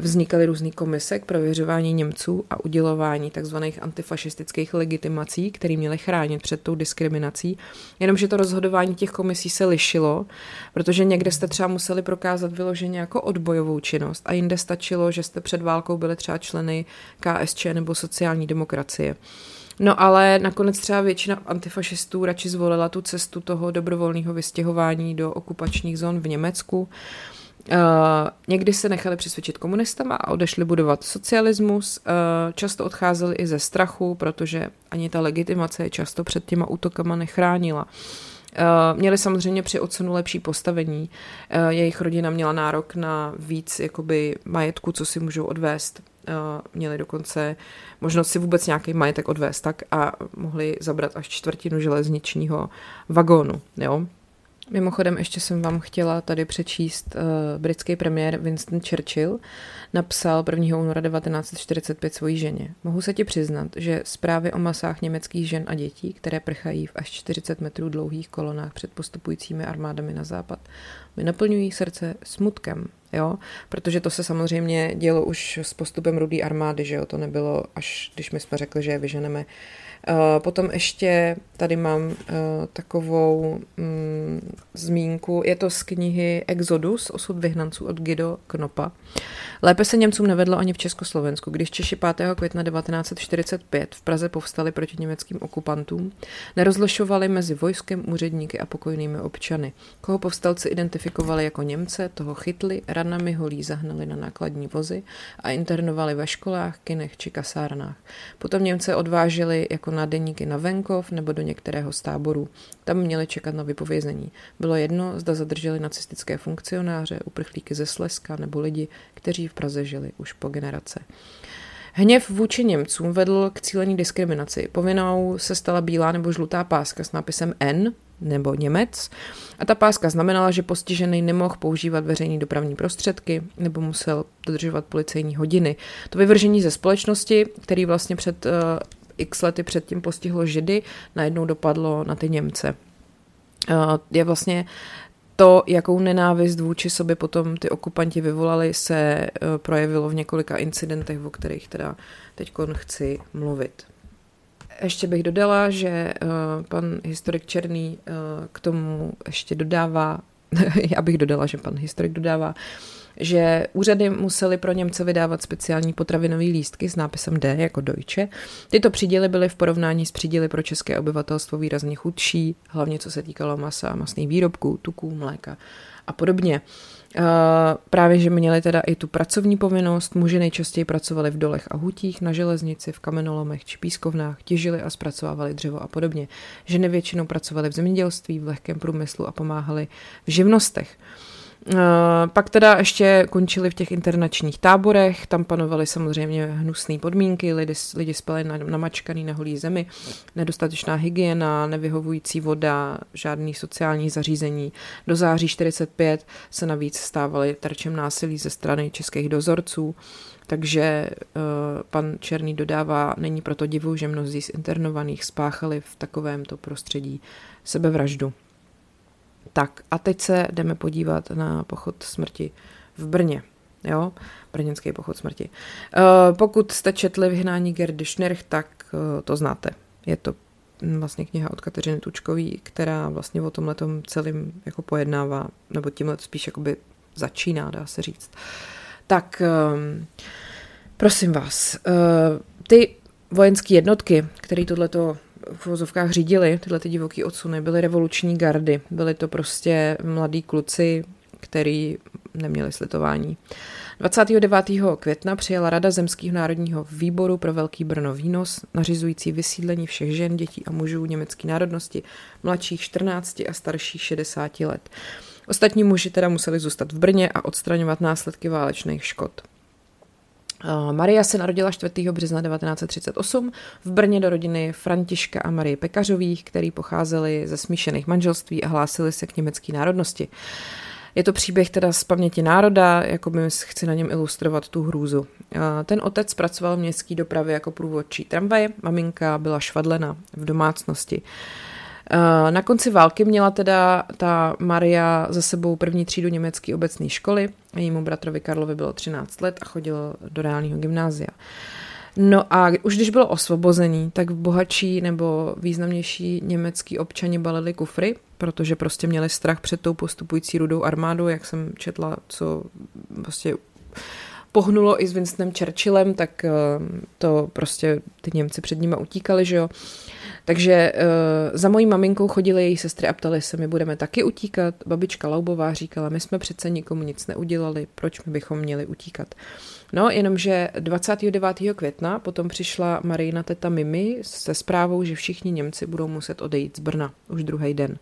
[SPEAKER 1] Vznikaly různé komise k prověřování Němců a udělování takzvaných antifašistických legitimací, které měly chránit před tou diskriminací. Jenomže to rozhodování těch komisí se lišilo, protože někde jste třeba museli prokázat vyloženě jako odbojovou činnost a jinde stačilo, že jste před válkou byli třeba členy KSČ nebo sociální demokracie. No ale nakonec třeba většina antifašistů radši zvolila tu cestu toho dobrovolného vystěhování do okupačních zón v Německu. Uh, někdy se nechali přesvědčit komunistama a odešli budovat socialismus. Uh, často odcházeli i ze strachu, protože ani ta legitimace je často před těma útokama nechránila. Uh, měli samozřejmě při odsunu lepší postavení. Uh, jejich rodina měla nárok na víc jakoby, majetku, co si můžou odvést měli dokonce možnost si vůbec nějaký majetek odvést tak a mohli zabrat až čtvrtinu železničního vagónu. Jo? Mimochodem ještě jsem vám chtěla tady přečíst uh, britský premiér Winston Churchill napsal 1. února 1945 svojí ženě. Mohu se ti přiznat, že zprávy o masách německých žen a dětí, které prchají v až 40 metrů dlouhých kolonách před postupujícími armádami na západ, mi naplňují srdce smutkem, jo, protože to se samozřejmě dělo už s postupem rudé armády, že jo, to nebylo až, když my jsme řekli, že je vyženeme potom ještě tady mám uh, takovou um, zmínku, je to z knihy Exodus, osud vyhnanců od Guido Knopa. Lépe se Němcům nevedlo ani v Československu, když Češi 5. května 1945 v Praze povstali proti německým okupantům, nerozlišovali mezi vojskem, úředníky a pokojnými občany. Koho povstalci identifikovali jako Němce, toho chytli, ranami holí zahnali na nákladní vozy a internovali ve školách, kinech či kasárnách. Potom Němce odváželi jako na deníky na venkov nebo do některého z táborů. Tam měli čekat na vypovězení. Bylo jedno, zda zadrželi nacistické funkcionáře, uprchlíky ze Slezska nebo lidi, kteří v Praze žili už po generace. Hněv vůči Němcům vedl k cílení diskriminaci. Povinnou se stala bílá nebo žlutá páska s nápisem N nebo Němec a ta páska znamenala, že postižený nemohl používat veřejné dopravní prostředky nebo musel dodržovat policejní hodiny. To vyvržení ze společnosti, který vlastně před uh, x lety předtím postihlo Židy, najednou dopadlo na ty Němce. Uh, je vlastně to, jakou nenávist vůči sobě potom ty okupanti vyvolali, se eh, projevilo v několika incidentech, o kterých teda teď chci mluvit. Ještě bych dodala, že eh, pan historik Černý eh, k tomu ještě dodává, *laughs* já bych dodala, že pan historik dodává, že úřady musely pro Němce vydávat speciální potravinové lístky s nápisem D jako Deutsche. Tyto příděly byly v porovnání s příděly pro české obyvatelstvo výrazně chudší, hlavně co se týkalo masa a masných výrobků, tuků, mléka a podobně. Uh, právě, že měli teda i tu pracovní povinnost, muži nejčastěji pracovali v dolech a hutích, na železnici, v kamenolomech či pískovnách, těžili a zpracovávali dřevo a podobně. Ženy většinou pracovaly v zemědělství, v lehkém průmyslu a pomáhali v živnostech. Pak teda ještě končili v těch internačních táborech, tam panovaly samozřejmě hnusné podmínky, lidi, lidi spali na, namačkaný na holý zemi, nedostatečná hygiena, nevyhovující voda, žádný sociální zařízení. Do září 45 se navíc stávali terčem násilí ze strany českých dozorců, takže uh, pan Černý dodává, není proto divu, že mnozí z internovaných spáchali v takovémto prostředí sebevraždu. Tak a teď se jdeme podívat na pochod smrti v Brně. Jo, brněnský pochod smrti. Uh, pokud jste četli Vyhnání Gerdy Schnirch, tak uh, to znáte. Je to vlastně kniha od Kateřiny Tučkový, která vlastně o tomhle celým jako pojednává, nebo tímhle spíš jakoby začíná, dá se říct. Tak um, prosím vás, ty vojenské jednotky, které tohleto v vozovkách řídili tyhle ty divoký odsuny, byly revoluční gardy. Byly to prostě mladí kluci, který neměli slitování. 29. května přijala Rada Zemského národního výboru pro Velký Brno výnos, nařizující vysídlení všech žen, dětí a mužů německé národnosti, mladších 14 a starších 60 let. Ostatní muži teda museli zůstat v Brně a odstraňovat následky válečných škod. Eh, Maria se narodila 4. března 1938 v Brně do rodiny Františka a Marie Pekařových, který pocházeli ze smíšených manželství a hlásili se k německé národnosti. Je to příběh teda z paměti národa, jako by chci na něm ilustrovat tu hrůzu. Ten otec pracoval v městské dopravě jako průvodčí tramvaje, maminka byla švadlena v domácnosti. Na konci války měla teda ta Maria za sebou první třídu německé obecné školy. Jejímu bratrovi Karlovi bylo 13 let a chodil do reálního gymnázia. No a už když bylo osvobození, tak bohatší nebo významnější německý občani balili kufry, protože prostě měli strach před tou postupující rudou armádou, jak jsem četla, co prostě pohnulo i s Winstonem Churchillem, tak eh, to prostě ty Němci před nimi utíkali, že jo. Takže uh, za mojí maminkou chodily její sestry a ptali se, my budeme taky utíkat. Babička Laubová říkala, my jsme přece nikomu nic neudělali, proč my bychom měli utíkat. No, jenomže 29. května potom přišla Marina teta Mimi se zprávou, že všichni Němci budou muset odejít z Brna už druhý den.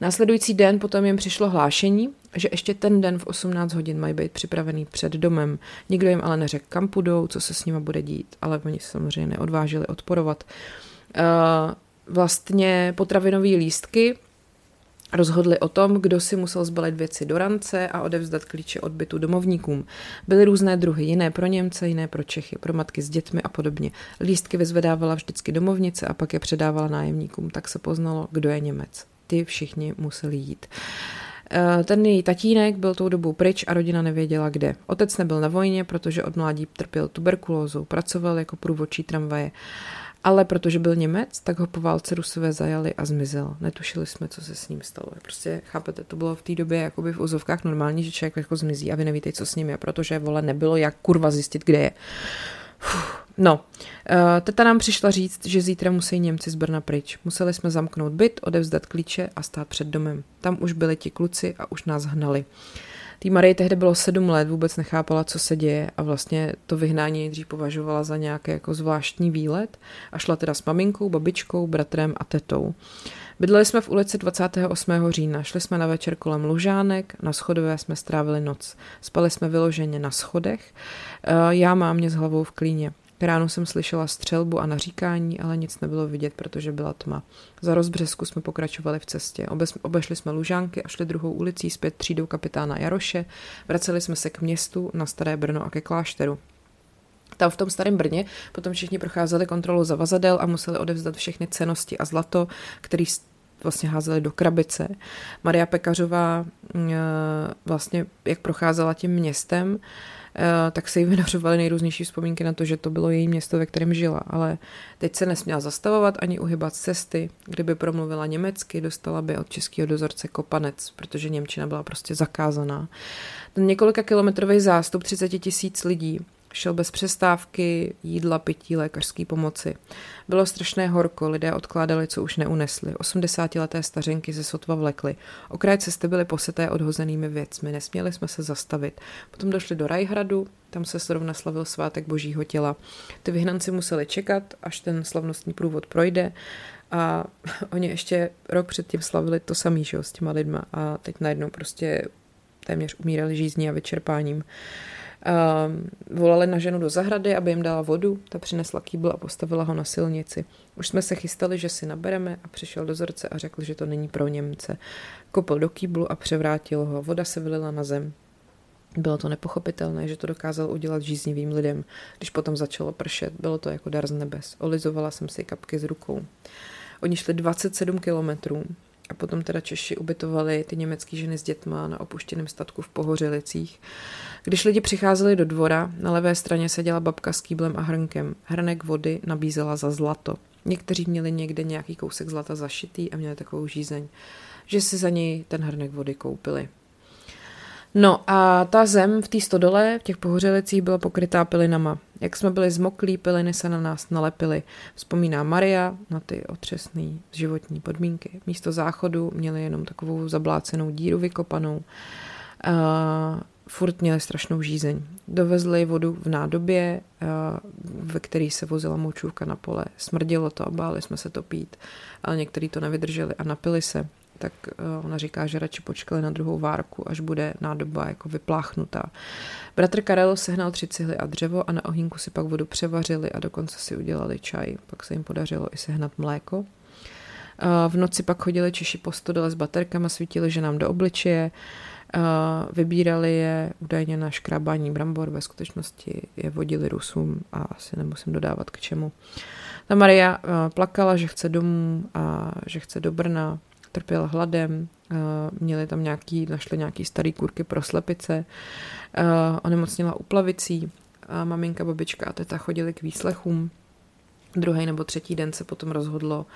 [SPEAKER 1] Následující den potom jim přišlo hlášení, že ještě ten den v 18 hodin mají být připravený před domem. Nikdo jim ale neřekl, kam půjdou, co se s nimi bude dít, ale oni samozřejmě neodvážili odporovat. Uh, vlastně potravinové lístky rozhodli o tom, kdo si musel zbalit věci do rance a odevzdat klíče od bytu domovníkům. Byly různé druhy, jiné pro Němce, jiné pro Čechy, pro matky s dětmi a podobně. Lístky vyzvedávala vždycky domovnice a pak je předávala nájemníkům, tak se poznalo, kdo je Němec. Ty všichni museli jít. Eh, ten její tatínek byl tou dobou pryč a rodina nevěděla kde. Otec nebyl na vojně, protože od mládí trpěl tuberkulózou, pracoval jako průvodčí tramvaje ale protože byl Němec, tak ho po válce Rusové zajali a zmizel. Netušili jsme, co se s ním stalo. Prostě, chápete, to bylo v té době jakoby v ozovkách normální, že člověk jako zmizí a vy nevíte, co s ním je, protože vole nebylo jak kurva zjistit, kde je. Uf, no, uh, teta nám přišla říct, že zítra musí Němci z Brna pryč. Museli jsme zamknout byt, odevzdat klíče a stát před domem. Tam už byli ti kluci a už nás hnali. Tý Marie tehdy bylo sedm let, vůbec nechápala, co se děje a vlastně to vyhnání nejdřív považovala za nějaký jako zvláštní výlet a šla teda s maminkou, babičkou, bratrem a tetou. Bydleli jsme v ulici 28. října, šli jsme na večer kolem Lužánek, na schodové jsme strávili noc. Spali jsme vyloženě na schodech, eh, já mám mě s hlavou v klíně. Ráno jsem slyšela střelbu a naříkání, ale nic nebylo vidět, protože byla tma. Za rozbřesku jsme pokračovali v cestě. Obe, obešli jsme Lužánky a šli druhou ulicí zpět třídou kapitána Jaroše. Vraceli jsme se k městu, na Staré Brno a ke klášteru. Tam v tom starém Brně potom všichni procházeli kontrolu zavazadel a museli odevzdat všechny cenosti a zlato, který vlastně házeli do krabice. Maria Pekařová mm, eh, vlastně, jak procházela tím městem, tak se jí vynořovaly nejrůznější vzpomínky na to, že to bylo její město, ve kterém žila. Ale teď se nesměla zastavovat ani uhybat cesty. Kdyby promluvila německy, dostala by od českého dozorce kopanec, protože Němčina byla prostě zakázaná. Ten několika kilometrový zástup 30 tisíc lidí šel bez přestávky, jídla, pití, lékařské pomoci. Bylo strašné horko, lidé odkládali, co už neunesli. 80-leté stařenky ze sotva vlekly. Okraj cesty byly poseté odhozenými věcmi, nesměli jsme se zastavit. Potom došli do Rajhradu, tam se zrovna slavil svátek božího těla. Ty vyhnanci museli čekat, až ten slavnostní průvod projde a *laughs* oni ještě rok předtím slavili to samý, že s těma lidma a teď najednou prostě téměř umírali žízní a vyčerpáním. Uh, volali na ženu do zahrady, aby jim dala vodu, ta přinesla kýbl a postavila ho na silnici. Už jsme se chystali, že si nabereme a přišel dozorce a řekl, že to není pro Němce. Kopl do kýblu a převrátil ho. Voda se vylila na zem. Bylo to nepochopitelné, že to dokázal udělat žíznivým lidem. Když potom začalo pršet, bylo to jako dar z nebes. Olizovala jsem si kapky z rukou. Oni šli 27 kilometrů a potom teda Češi ubytovali ty německé ženy s dětma na opuštěném statku v Pohořilicích. Když lidi přicházeli do dvora, na levé straně seděla babka s kýblem a hrnkem. Hrnek vody nabízela za zlato. Někteří měli někde nějaký kousek zlata zašitý a měli takovou žízeň, že si za něj ten hrnek vody koupili. No a ta zem v té stodole, v těch pohořelicích byla pokrytá pilinama. Jak jsme byli zmoklí, piliny se na nás nalepily. Vzpomíná Maria na ty otřesné životní podmínky. Místo záchodu měli jenom takovou zablácenou díru vykopanou. A furt měli strašnou žízeň. Dovezli vodu v nádobě, ve který se vozila moučůvka na pole. Smrdilo to a báli jsme se to pít, ale někteří to nevydrželi a napili se tak uh, ona říká, že radši počkali na druhou várku, až bude nádoba jako vypláchnutá. Bratr Karel sehnal tři cihly a dřevo a na ohýnku si pak vodu převařili a dokonce si udělali čaj. Pak se jim podařilo i sehnat mléko. Uh, v noci pak chodili Češi po stodole s baterkama, svítili, že nám do obličeje. Vybírali je údajně na škrábání brambor, ve skutečnosti je vodili Rusům a asi nemusím dodávat k čemu. Ta Maria plakala, že chce domů a že chce do Brna, trpěla hladem, měli tam nějaký, našli nějaký starý kurky pro slepice, onemocnila uplavicí, a maminka, babička a teta chodili k výslechům. Druhý nebo třetí den se potom rozhodlo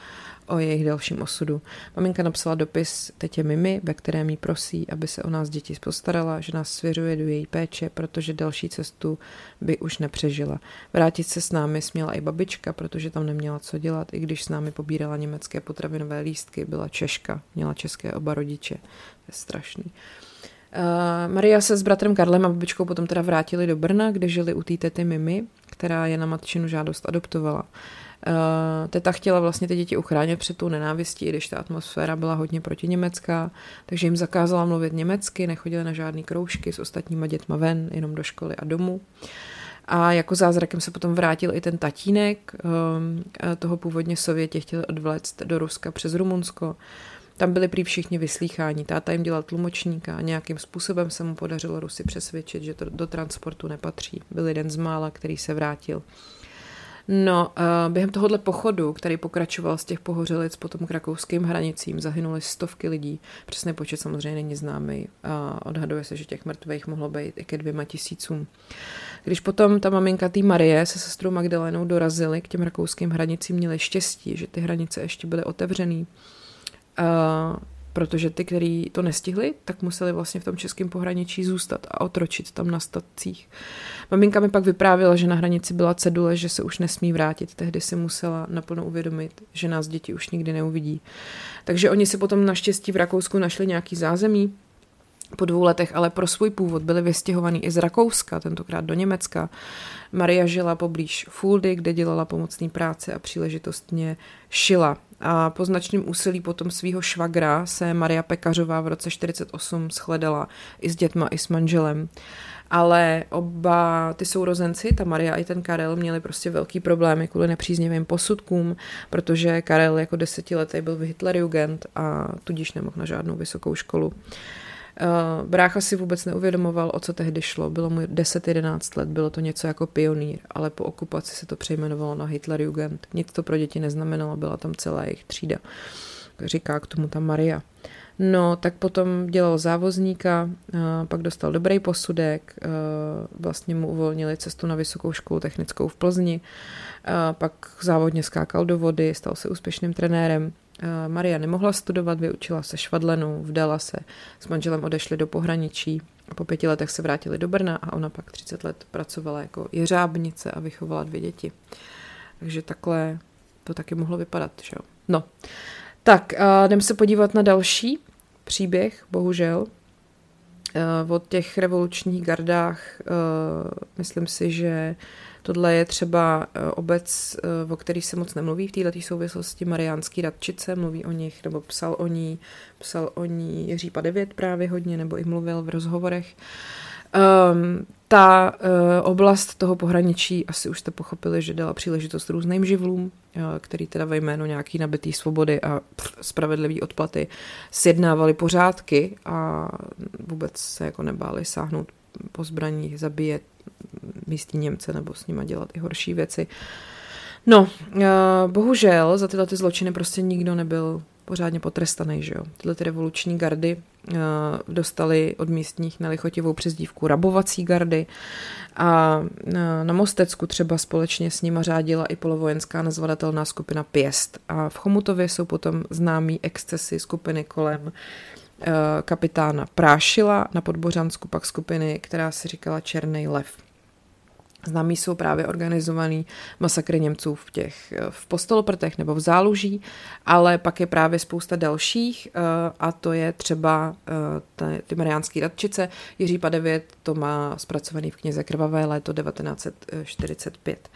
[SPEAKER 1] o jejich dalším osudu. Maminka napsala dopis tetě Mimi, ve kterém jí prosí, aby se o nás děti postarala, že nás svěřuje do její péče, protože další cestu by už nepřežila. Vrátit se s námi směla i babička, protože tam neměla co dělat, i když s námi pobírala německé potravinové lístky, byla Češka, měla české oba rodiče. To je strašný. Uh, Maria se s bratrem Karlem a babičkou potom teda vrátili do Brna, kde žili u té tety Mimi, která je na matčinu žádost adoptovala. Uh, teta chtěla vlastně ty děti uchránit před tou nenávistí, když ta atmosféra byla hodně protiněmecká, takže jim zakázala mluvit německy, nechodili na žádný kroužky s ostatníma dětma ven, jenom do školy a domů. A jako zázrakem se potom vrátil i ten tatínek, um, toho původně Sovětě chtěl odvléct do Ruska přes Rumunsko. Tam byli prý všichni vyslýcháni. Táta jim dělal tlumočníka a nějakým způsobem se mu podařilo Rusy přesvědčit, že to do transportu nepatří. Byl jeden z mála, který se vrátil. No, uh, během tohohle pochodu, který pokračoval z těch pohořelic potom k rakouským hranicím, zahynuly stovky lidí. Přesný počet samozřejmě není známý a odhaduje se, že těch mrtvých mohlo být i ke dvěma tisícům. Když potom ta maminka té Marie se sestrou Magdalenou dorazili k těm rakouským hranicím, měli štěstí, že ty hranice ještě byly otevřený Uh, protože ty, kteří to nestihli, tak museli vlastně v tom českém pohraničí zůstat a otročit tam na statcích. Maminka mi pak vyprávěla, že na hranici byla cedule, že se už nesmí vrátit. Tehdy si musela naplno uvědomit, že nás děti už nikdy neuvidí. Takže oni si potom naštěstí v Rakousku našli nějaký zázemí, po dvou letech ale pro svůj původ byli vystěhovaní i z Rakouska, tentokrát do Německa. Maria žila poblíž Fuldy, kde dělala pomocný práce a příležitostně šila. A po značným úsilí potom svého švagra se Maria Pekařová v roce 48 shledala i s dětma, i s manželem. Ale oba ty sourozenci, ta Maria i ten Karel, měli prostě velký problémy kvůli nepříznivým posudkům, protože Karel jako desetiletý byl v Hitlerjugend a tudíž nemohl na žádnou vysokou školu. Uh, brácha si vůbec neuvědomoval, o co tehdy šlo. Bylo mu 10-11 let, bylo to něco jako pionýr, ale po okupaci se to přejmenovalo na Hitlerjugend. Nic to pro děti neznamenalo, byla tam celá jejich třída. Říká k tomu ta Maria. No, tak potom dělal závozníka, uh, pak dostal dobrý posudek, uh, vlastně mu uvolnili cestu na vysokou školu technickou v Plzni, pak závodně skákal do vody, stal se úspěšným trenérem, Eh, Maria nemohla studovat, vyučila se švadlenu, vdala se, s manželem odešli do pohraničí. Po pěti letech se vrátili do Brna a ona pak 30 let pracovala jako jeřábnice a vychovala dvě děti. Takže takhle to taky mohlo vypadat. Že jo? No, tak jdeme se podívat na další příběh, bohužel. Eh, o těch revolučních gardách eh, myslím si, že Tohle je třeba eh, obec, eh, o který se moc nemluví v této souvislosti, Mariánský Radčice, mluví o nich, nebo psal o ní, psal o ní Jiří Padevět právě hodně, nebo i mluvil v rozhovorech. Um, ta uh, oblast toho pohraničí, asi už jste pochopili, že dala příležitost různým živlům, uh, který teda ve jménu nějaký nabitý svobody a pff, spravedlivý odplaty sjednávali pořádky a vůbec se jako nebáli sáhnout po zbraních, zabíjet místní Němce nebo s nima dělat i horší věci. No, uh, bohužel za tyhle ty zločiny prostě nikdo nebyl pořádně potrestaný, že jo. Tyhle ty revoluční gardy uh, dostali od místních nelichotivou přezdívku rabovací gardy a uh, na Mostecku třeba společně s nima řádila i polovojenská nazvadatelná skupina Pěst a v Chomutově jsou potom známý excesy skupiny kolem kapitána Prášila, na Podbořansku pak skupiny, která se říkala Černý lev. Známí jsou právě organizovaný masakry Němců v těch v Postoloprtech nebo v Záluží, ale pak je právě spousta dalších eh, a to je třeba eh, ty Mariánské radčice. Jiří Padevět to má zpracovaný v knize Krvavé léto 1945.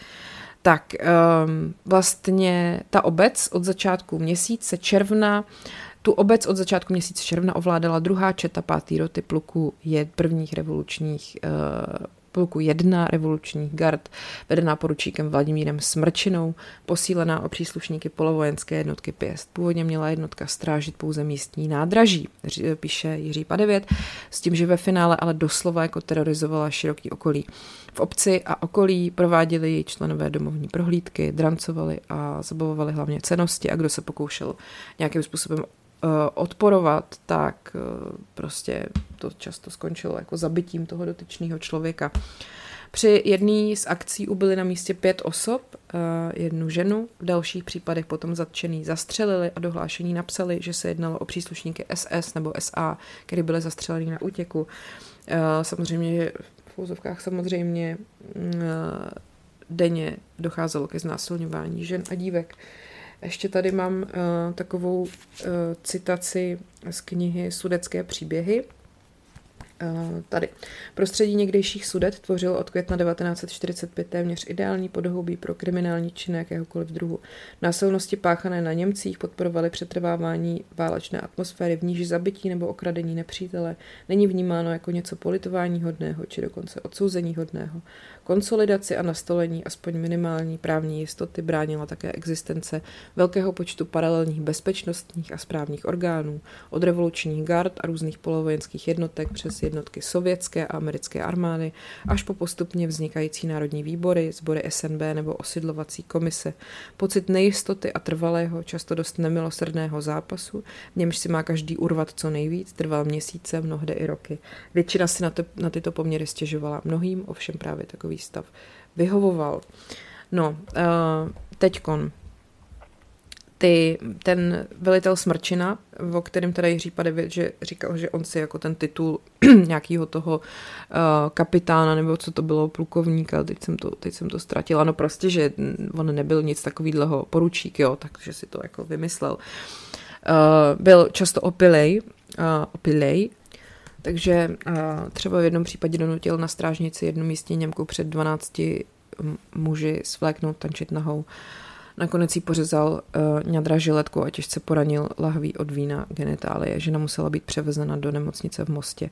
[SPEAKER 1] Tak ehm, vlastně ta obec od začátku měsíce června tu obec od začátku měsíce června ovládala druhá četa pátý roty pluku je prvních revolučních uh, pluku 1 revolučních gard, vedená poručíkem Vladimírem Smrčinou, posílená o příslušníky polovojenské jednotky Pěst. Původně měla jednotka strážit pouze místní nádraží, píše Jiří Padevět, s tím, že ve finále ale doslova jako terorizovala široký okolí. V obci a okolí prováděli její členové domovní prohlídky, drancovali a zabavovali hlavně cenosti a kdo se pokoušel nějakým způsobem Eh, odporovat, tak eh, prostě to často skončilo jako zabitím toho dotyčného člověka. Při jedné z akcí ubyli na místě pět osob, eh, jednu ženu, v dalších případech potom zatčený zastřelili a dohlášení napsali, že se jednalo o příslušníky SS nebo SA, který byli zastřeleni na útěku. Samozřejmě v úzovkách samozřejmě denně docházelo ke znásilňování žen a dívek. Ještě tady mám uh, takovou uh, citaci z knihy Sudecké příběhy. Uh, tady. Prostředí někdejších sudet tvořilo od května 1945 téměř ideální podhoubí pro kriminální činy jakéhokoliv druhu. Násilnosti páchané na Němcích podporovaly přetrvávání válečné atmosféry, v níž zabití nebo okradení nepřítele není vnímáno jako něco politování hodného či dokonce odsouzení hodného. Konsolidaci a nastolení aspoň minimální právní jistoty bránila také existence velkého počtu paralelních bezpečnostních a správních orgánů, od revolučních gard a různých polovojenských jednotek přes jednotky sovětské a americké armády, až po postupně vznikající národní výbory, sbory SNB nebo osidlovací komise. Pocit nejistoty a trvalého, často dost nemilosrdného zápasu, v němž si má každý urvat co nejvíc, trval měsíce, mnohde i roky. Většina si na, to, na tyto poměry stěžovala. Mnohým ovšem právě takový stav vyhovoval. No, uh, teďkon. Ty, ten velitel Smrčina, o kterém teda Jiří Padevět, že říkal, že on si jako ten titul *clears throat* nějakého toho uh, kapitána, nebo co to bylo, plukovníka, teď jsem to, teď jsem to ztratila, no prostě, že on nebyl nic takovýhleho poručík, jo, takže si to jako vymyslel. Uh, byl často opilej, uh, opilej takže třeba v jednom případě donutil na strážnici jednu místní Němku před 12 muži svléknout tančit nahou. Nakonec jí pořezal uh, ňadra žiletku a těžce poranil lahví od vína genitálie. Žena musela být převezena do nemocnice v Mostě.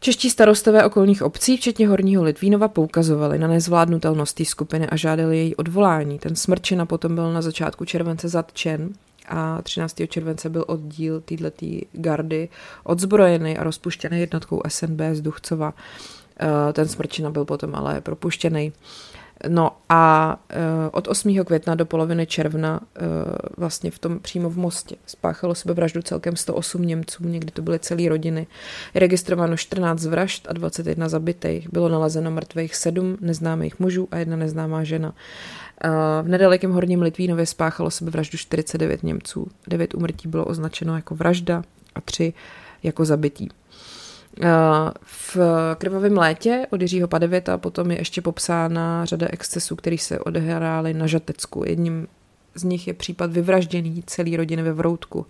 [SPEAKER 1] Čeští starostové okolních obcí, včetně Horního Litvínova, poukazovali na nezvládnutelnost té skupiny a žádali její odvolání. Ten smrčina potom byl na začátku července zatčen a 13. července byl oddíl této gardy odzbrojený a rozpuštěný jednotkou SNB z Duchcova. Eh, ten smrčina byl potom ale propuštěný. No a uh, od 8. května do poloviny června uh, vlastně v tom přímo v Mostě spáchalo sebevraždu celkem 108 Němců, někdy to byly celé rodiny. Je registrováno 14 vražd a 21 zabitých. Bylo nalezeno mrtvých 7 neznámých mužů a jedna neznámá žena. Uh, v nedalekém Horním Litvínově spáchalo sebevraždu 49 Němců. 9 umrtí bylo označeno jako vražda a 3 jako zabití. V krvavém létě od Jiřího Padevěta potom je ještě popsána řada excesů, které se odehrály na Žatecku. Jedním z nich je případ vyvražděný celý rodiny ve Vroutku.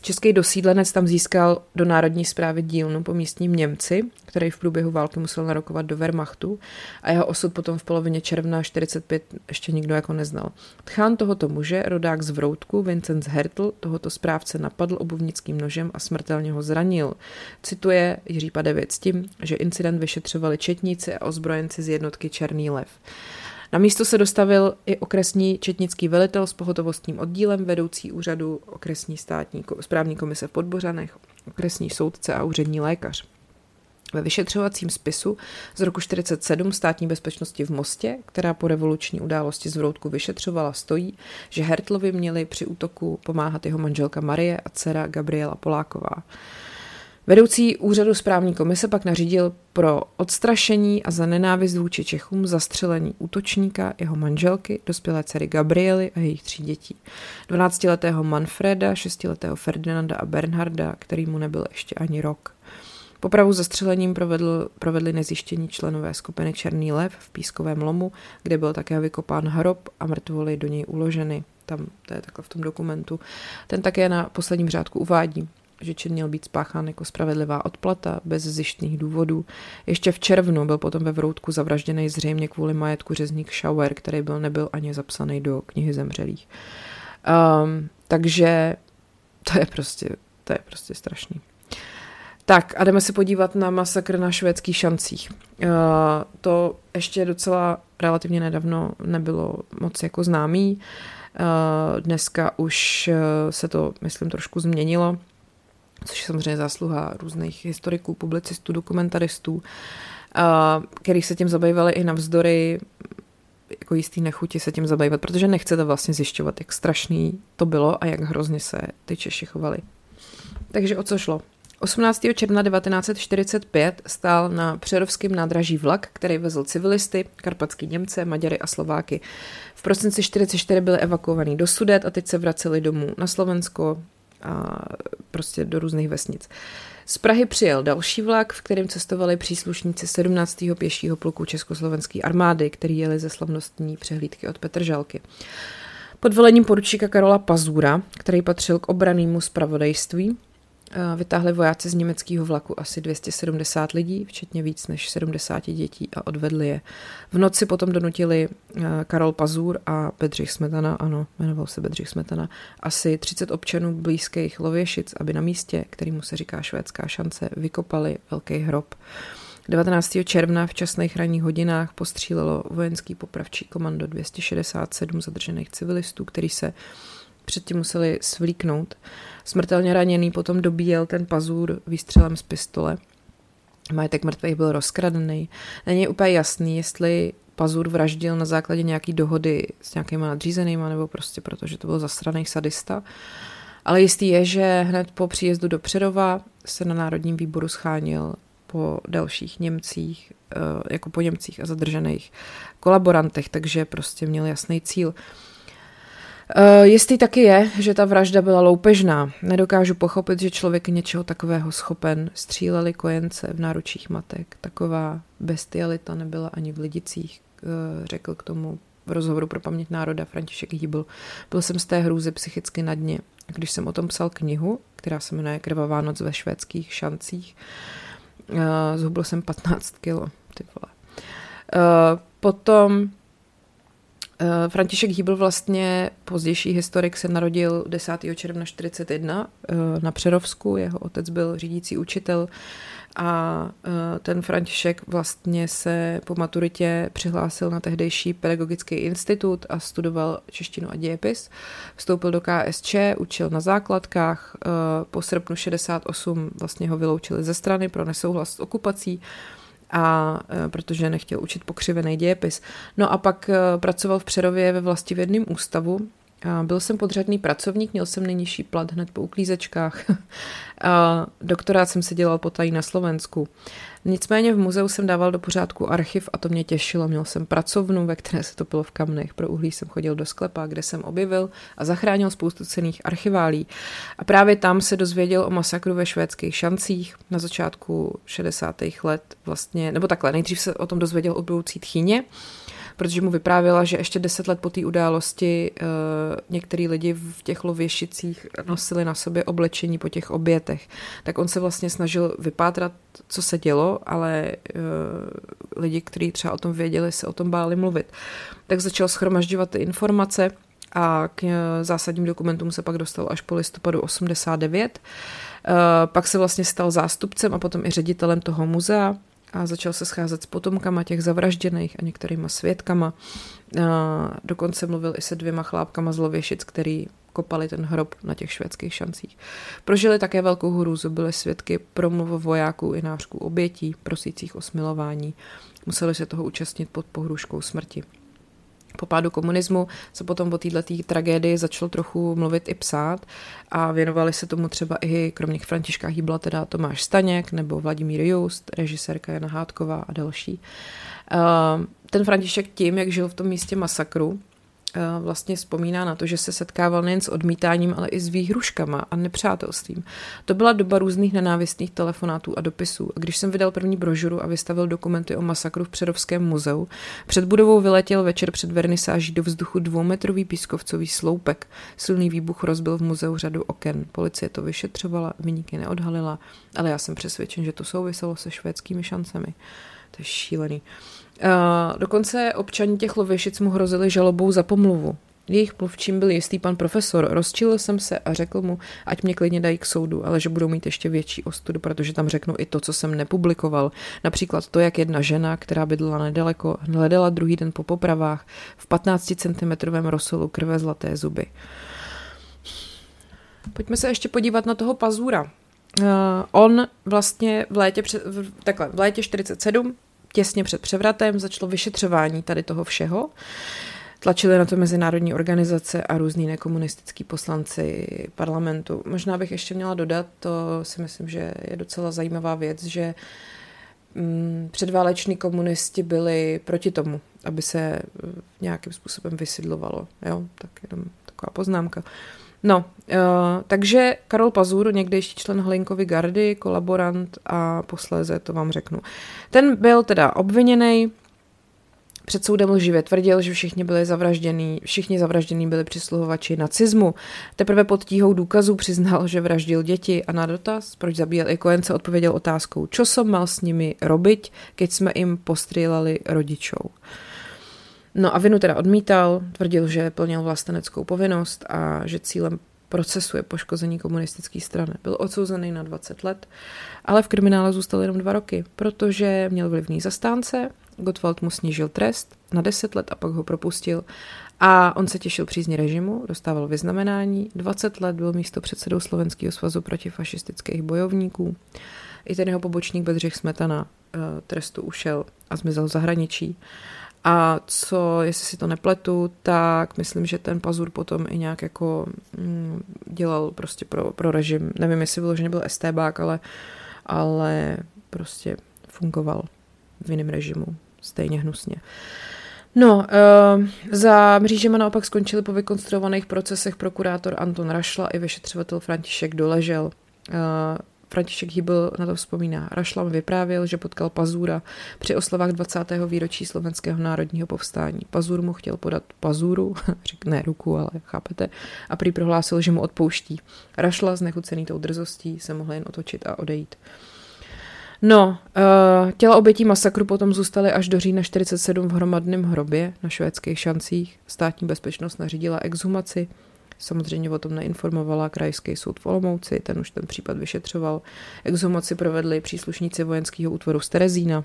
[SPEAKER 1] Český dosídlenec tam získal do národní zprávy dílnu po místním Němci, který v průběhu války musel narokovat do Wehrmachtu a jeho osud potom v polovině června 45 ještě nikdo jako neznal. Tchán tohoto muže, rodák z Vroutku, Vincenz Hertl, tohoto správce napadl obuvnickým nožem a smrtelně ho zranil. Cituje Jiří Padevěc tím, že incident vyšetřovali četníci a ozbrojenci z jednotky Černý lev. Na místo se dostavil i okresní četnický velitel s pohotovostním oddílem, vedoucí úřadu okresní státní správní komise v Podbořanech, okresní soudce a úřední lékař. Ve vyšetřovacím spisu z roku 47 státní bezpečnosti v Mostě, která po revoluční události z Vroutku vyšetřovala, stojí, že Hertlovi měli při útoku pomáhat jeho manželka Marie a dcera Gabriela Poláková. Vedoucí úřadu správní komise pak nařídil pro odstrašení a za nenávist vůči Čechům zastřelení útočníka, jeho manželky, dospělé dcery Gabriely a jejich tří dětí. 12-letého Manfreda, 6-letého Ferdinanda a Bernharda, který mu nebyl ještě ani rok. Popravu zastřelením provedl, provedli nezjištění členové skupiny Černý lev v Pískovém lomu, kde byl také vykopán hrob a mrtvoly do něj uloženy. Tam, to je takhle v tom dokumentu. Ten také na posledním řádku uvádí že čin měl být spáchán jako spravedlivá odplata bez zjištných důvodů. Ještě v červnu byl potom ve Vroutku zavražděný zřejmě kvůli majetku řezník Schauer, který byl nebyl ani zapsaný do knihy zemřelých. Um, takže to je prostě, to je prostě strašný. Tak a jdeme se podívat na masakr na švédských šancích. Uh, to ještě docela relativně nedávno nebylo moc jako známý. Uh, dneska už se to, myslím, trošku změnilo, což je samozřejmě zásluha různých historiků, publicistů, dokumentaristů, uh, který se tím zabývali i navzdory jako jistý nechuti se tím zabývat, protože nechcete vlastně zjišťovat, jak strašný to bylo a jak hrozně se ty Češi chovali. Takže o co šlo? 18. června 1945 stál na Přerovském nádraží vlak, který vezl civilisty, karpatský Němce, Maďary a Slováky. V prosinci 1944 byli evakuovaní do Sudet a teď se vraceli domů na Slovensko a prostě do různých vesnic. Z Prahy přijel další vlak, v kterém cestovali příslušníci 17. pěšího pluku Československé armády, který jeli ze slavnostní přehlídky od Petržalky. Pod velením poručíka Karola Pazura, který patřil k obranému zpravodajství, Vytáhli vojáci z německého vlaku asi 270 lidí, včetně víc než 70 dětí a odvedli je. V noci potom donutili Karol Pazur a Bedřich Smetana, ano, jmenoval se Bedřich Smetana, asi 30 občanů blízkých Lověšic, aby na místě, kterýmu se říká švédská šance, vykopali velký hrob. 19. června v časných ranních hodinách postřílelo vojenský popravčí komando 267 zadržených civilistů, který se předtím museli svlíknout. Smrtelně raněný potom dobíjel ten pazur výstřelem z pistole. Majetek mrtvých byl rozkradený. Není úplně jasný, jestli Pazur vraždil na základě nějaký dohody s nějakýma nadřízenýma, nebo prostě protože to byl zasraný sadista. Ale jistý je, že hned po příjezdu do Přerova se na Národním výboru schánil po dalších Němcích, eh, jako po Němcích a zadržených kolaborantech, takže prostě měl jasný cíl. Uh, jistý taky je, že ta vražda byla loupežná. Nedokážu pochopit, že člověk něčeho takového schopen. Stříleli kojence v náručích matek. Taková bestialita nebyla ani v Lidicích, uh, řekl k tomu v rozhovoru pro paměť národa František Hýbl. Byl jsem z té hrůzy psychicky na dně. Když jsem o tom psal knihu, která se jmenuje Krvavá noc ve švédských šancích, uh, zhubl jsem 15 kilo. Ty vole. Potom František Hýbl vlastně, pozdější historik, se narodil 10. června 41 uh, eh, na Přerovsku, jeho otec byl řídící učitel a uh, ten František vlastně se po maturitě přihlásil na tehdejší pedagogický institut a studoval češtinu a dějepis. Vstoupil do KSČ, učil na základkách, po srpnu 68 vlastně ho vyloučili ze strany pro nesouhlas s okupací a e, protože nechtěl učit pokřivený dějepis. No a pak e, pracoval v Přerově ve vlastivědném ústavu. Byl jsem podřadný pracovník, měl jsem nejnižší plat hned po uklízečkách. *laughs* doktorát jsem si dělal potají na Slovensku. Nicméně v muzeu jsem dával do pořádku archiv a to mě těšilo. Měl jsem pracovnu, ve které se topilo v kamnech. Pro uhlí jsem chodil do sklepa, kde jsem objevil a zachránil spoustu cených archiválí. A právě tam se dozvěděl o masakru ve švédských šancích na začátku 60. let vlastně, nebo takhle, nejdřív se o tom dozvěděl o budoucí tchýně, protože mu vyprávěla, že ještě deset let po té události uh, některý lidi v těch lověšicích nosili na sobě oblečení po těch obětech. Tak on se vlastně snažil vypátrat, co se dělo, ale uh, lidi, kteří třeba o tom věděli, se o tom báli mluvit. Tak začal schromažďovat ty informace a k eh, zásadním dokumentům se pak dostal až po listopadu 89. Pak se vlastně stal zástupcem a potom i ředitelem toho muzea a začal se scházet s potomkama těch zavražděných a některýma svědkama. A dokonce mluvil i se dvěma chlápkama z Lověšic, který kopali ten hrob na těch švédských šancích. Prožili také velkou hrůzu, byli svědky promluv vojáků i nářků obětí, prosících o smilování. Museli se toho účastnit pod pohruškou smrti. Po pádu komunismu se potom o této tragédii začalo trochu mluvit i psát a věnovali se tomu třeba i kromě Františka Hýbla teda Tomáš Staněk nebo Vladimír Just, režisérka Jana Hádková a další. Ten František tím, jak žil v tom místě masakru, vlastně vzpomíná na to, že se setkával nejen s odmítáním, ale i s výhruškama a nepřátelstvím. To byla doba různých nenávistných telefonátů a dopisů. A když jsem vydal první brožuru a vystavil dokumenty o masakru v Přerovském muzeu, před budovou vyletěl večer před vernisáží do vzduchu dvoumetrový pískovcový sloupek. Silný výbuch rozbil v muzeu řadu oken. Policie to vyšetřovala, vyníky neodhalila, ale já jsem přesvědčen, že to souviselo se švédskými šancemi. To je šílený. Uh, dokonce občani těch Lověšic mu hrozili žalobou za pomluvu. Jejich mluvčím byl jistý pan profesor. Rozčilil jsem se a řekl mu, ať mě klidně dají k soudu, ale že budou mít ještě větší ostudu, protože tam řeknu i to, co jsem nepublikoval. Například to, jak jedna žena, která bydlela nedaleko, hledala druhý den po popravách v 15 cm rozsolu krve zlaté zuby. Pojďme se ještě podívat na toho Pazura. Uh, on vlastně v létě, v, takhle, v létě 47, těsně před převratem, začalo vyšetřování tady toho všeho. Tlačili na to mezinárodní organizace a různý nekomunistický poslanci parlamentu. Možná bych ještě měla dodat, to si myslím, že je docela zajímavá věc, že mm, předváleční komunisti byli proti tomu, aby se nějakým způsobem vysidlovalo. Jo? Tak jenom taková poznámka. No, uh, takže Karol Pazur, někdejší člen Hlinkovy gardy, kolaborant a posléze to vám řeknu. Ten byl teda obviněný, před soudem lživě tvrdil, že všichni byli zavraždění, všichni zavraždění byli přisluhovači nacismu. Teprve pod tíhou důkazů přiznal, že vraždil děti a na dotaz, proč zabíjel i kojence, odpověděl otázkou, čo som mal s nimi robiť, keď jsme jim postříleli rodičou. No a vinu teda odmítal, tvrdil, že plnil vlasteneckou povinnost a že cílem procesu je poškození komunistické strany. Byl odsouzený na 20 let, ale v kriminále zůstal jenom dva roky, protože měl vlivný zastánce, Gottwald mu snížil trest na 10 let a pak ho propustil a on se těšil přízně režimu, dostával vyznamenání, 20 let byl místo předsedou Slovenského svazu protifašistických bojovníků. I ten jeho pobočník Bedřich Smetana eh, trestu ušel a zmizel v zahraničí. A co, jestli si to nepletu, tak myslím, že ten Pazur potom i nějak jako mm, dělal prostě pro, pro režim. Nevím, jestli vyloženě byl STBák, ale, ale prostě fungoval v jiném režimu. Stejně hnusně. No, uh, za mřížema naopak skončili po vykonstruovaných procesech prokurátor Anton Rašla i vyšetřovatel František Doležel. Uh, František Hýbl na to vzpomíná. Rašlam vyprávěl, že potkal Pazura při oslavách 20. výročí slovenského národního povstání. Pazur mu chtěl podat Pazuru, *laughs* ne ruku, ale chápete, a prý prohlásil, že mu odpouští. Rašla, znechucený tou drzostí, se mohl jen otočit a odejít. No, uh, těla obětí masakru potom zůstaly až do října 47 v hromadném hrobě na švédských šancích. Státní bezpečnost nařídila exhumaci. Samozřejmě o tom neinformovala krajský soud v Olomouci, ten už ten případ vyšetřoval. Exhumaci provedli příslušníci vojenského útvaru z Terezína,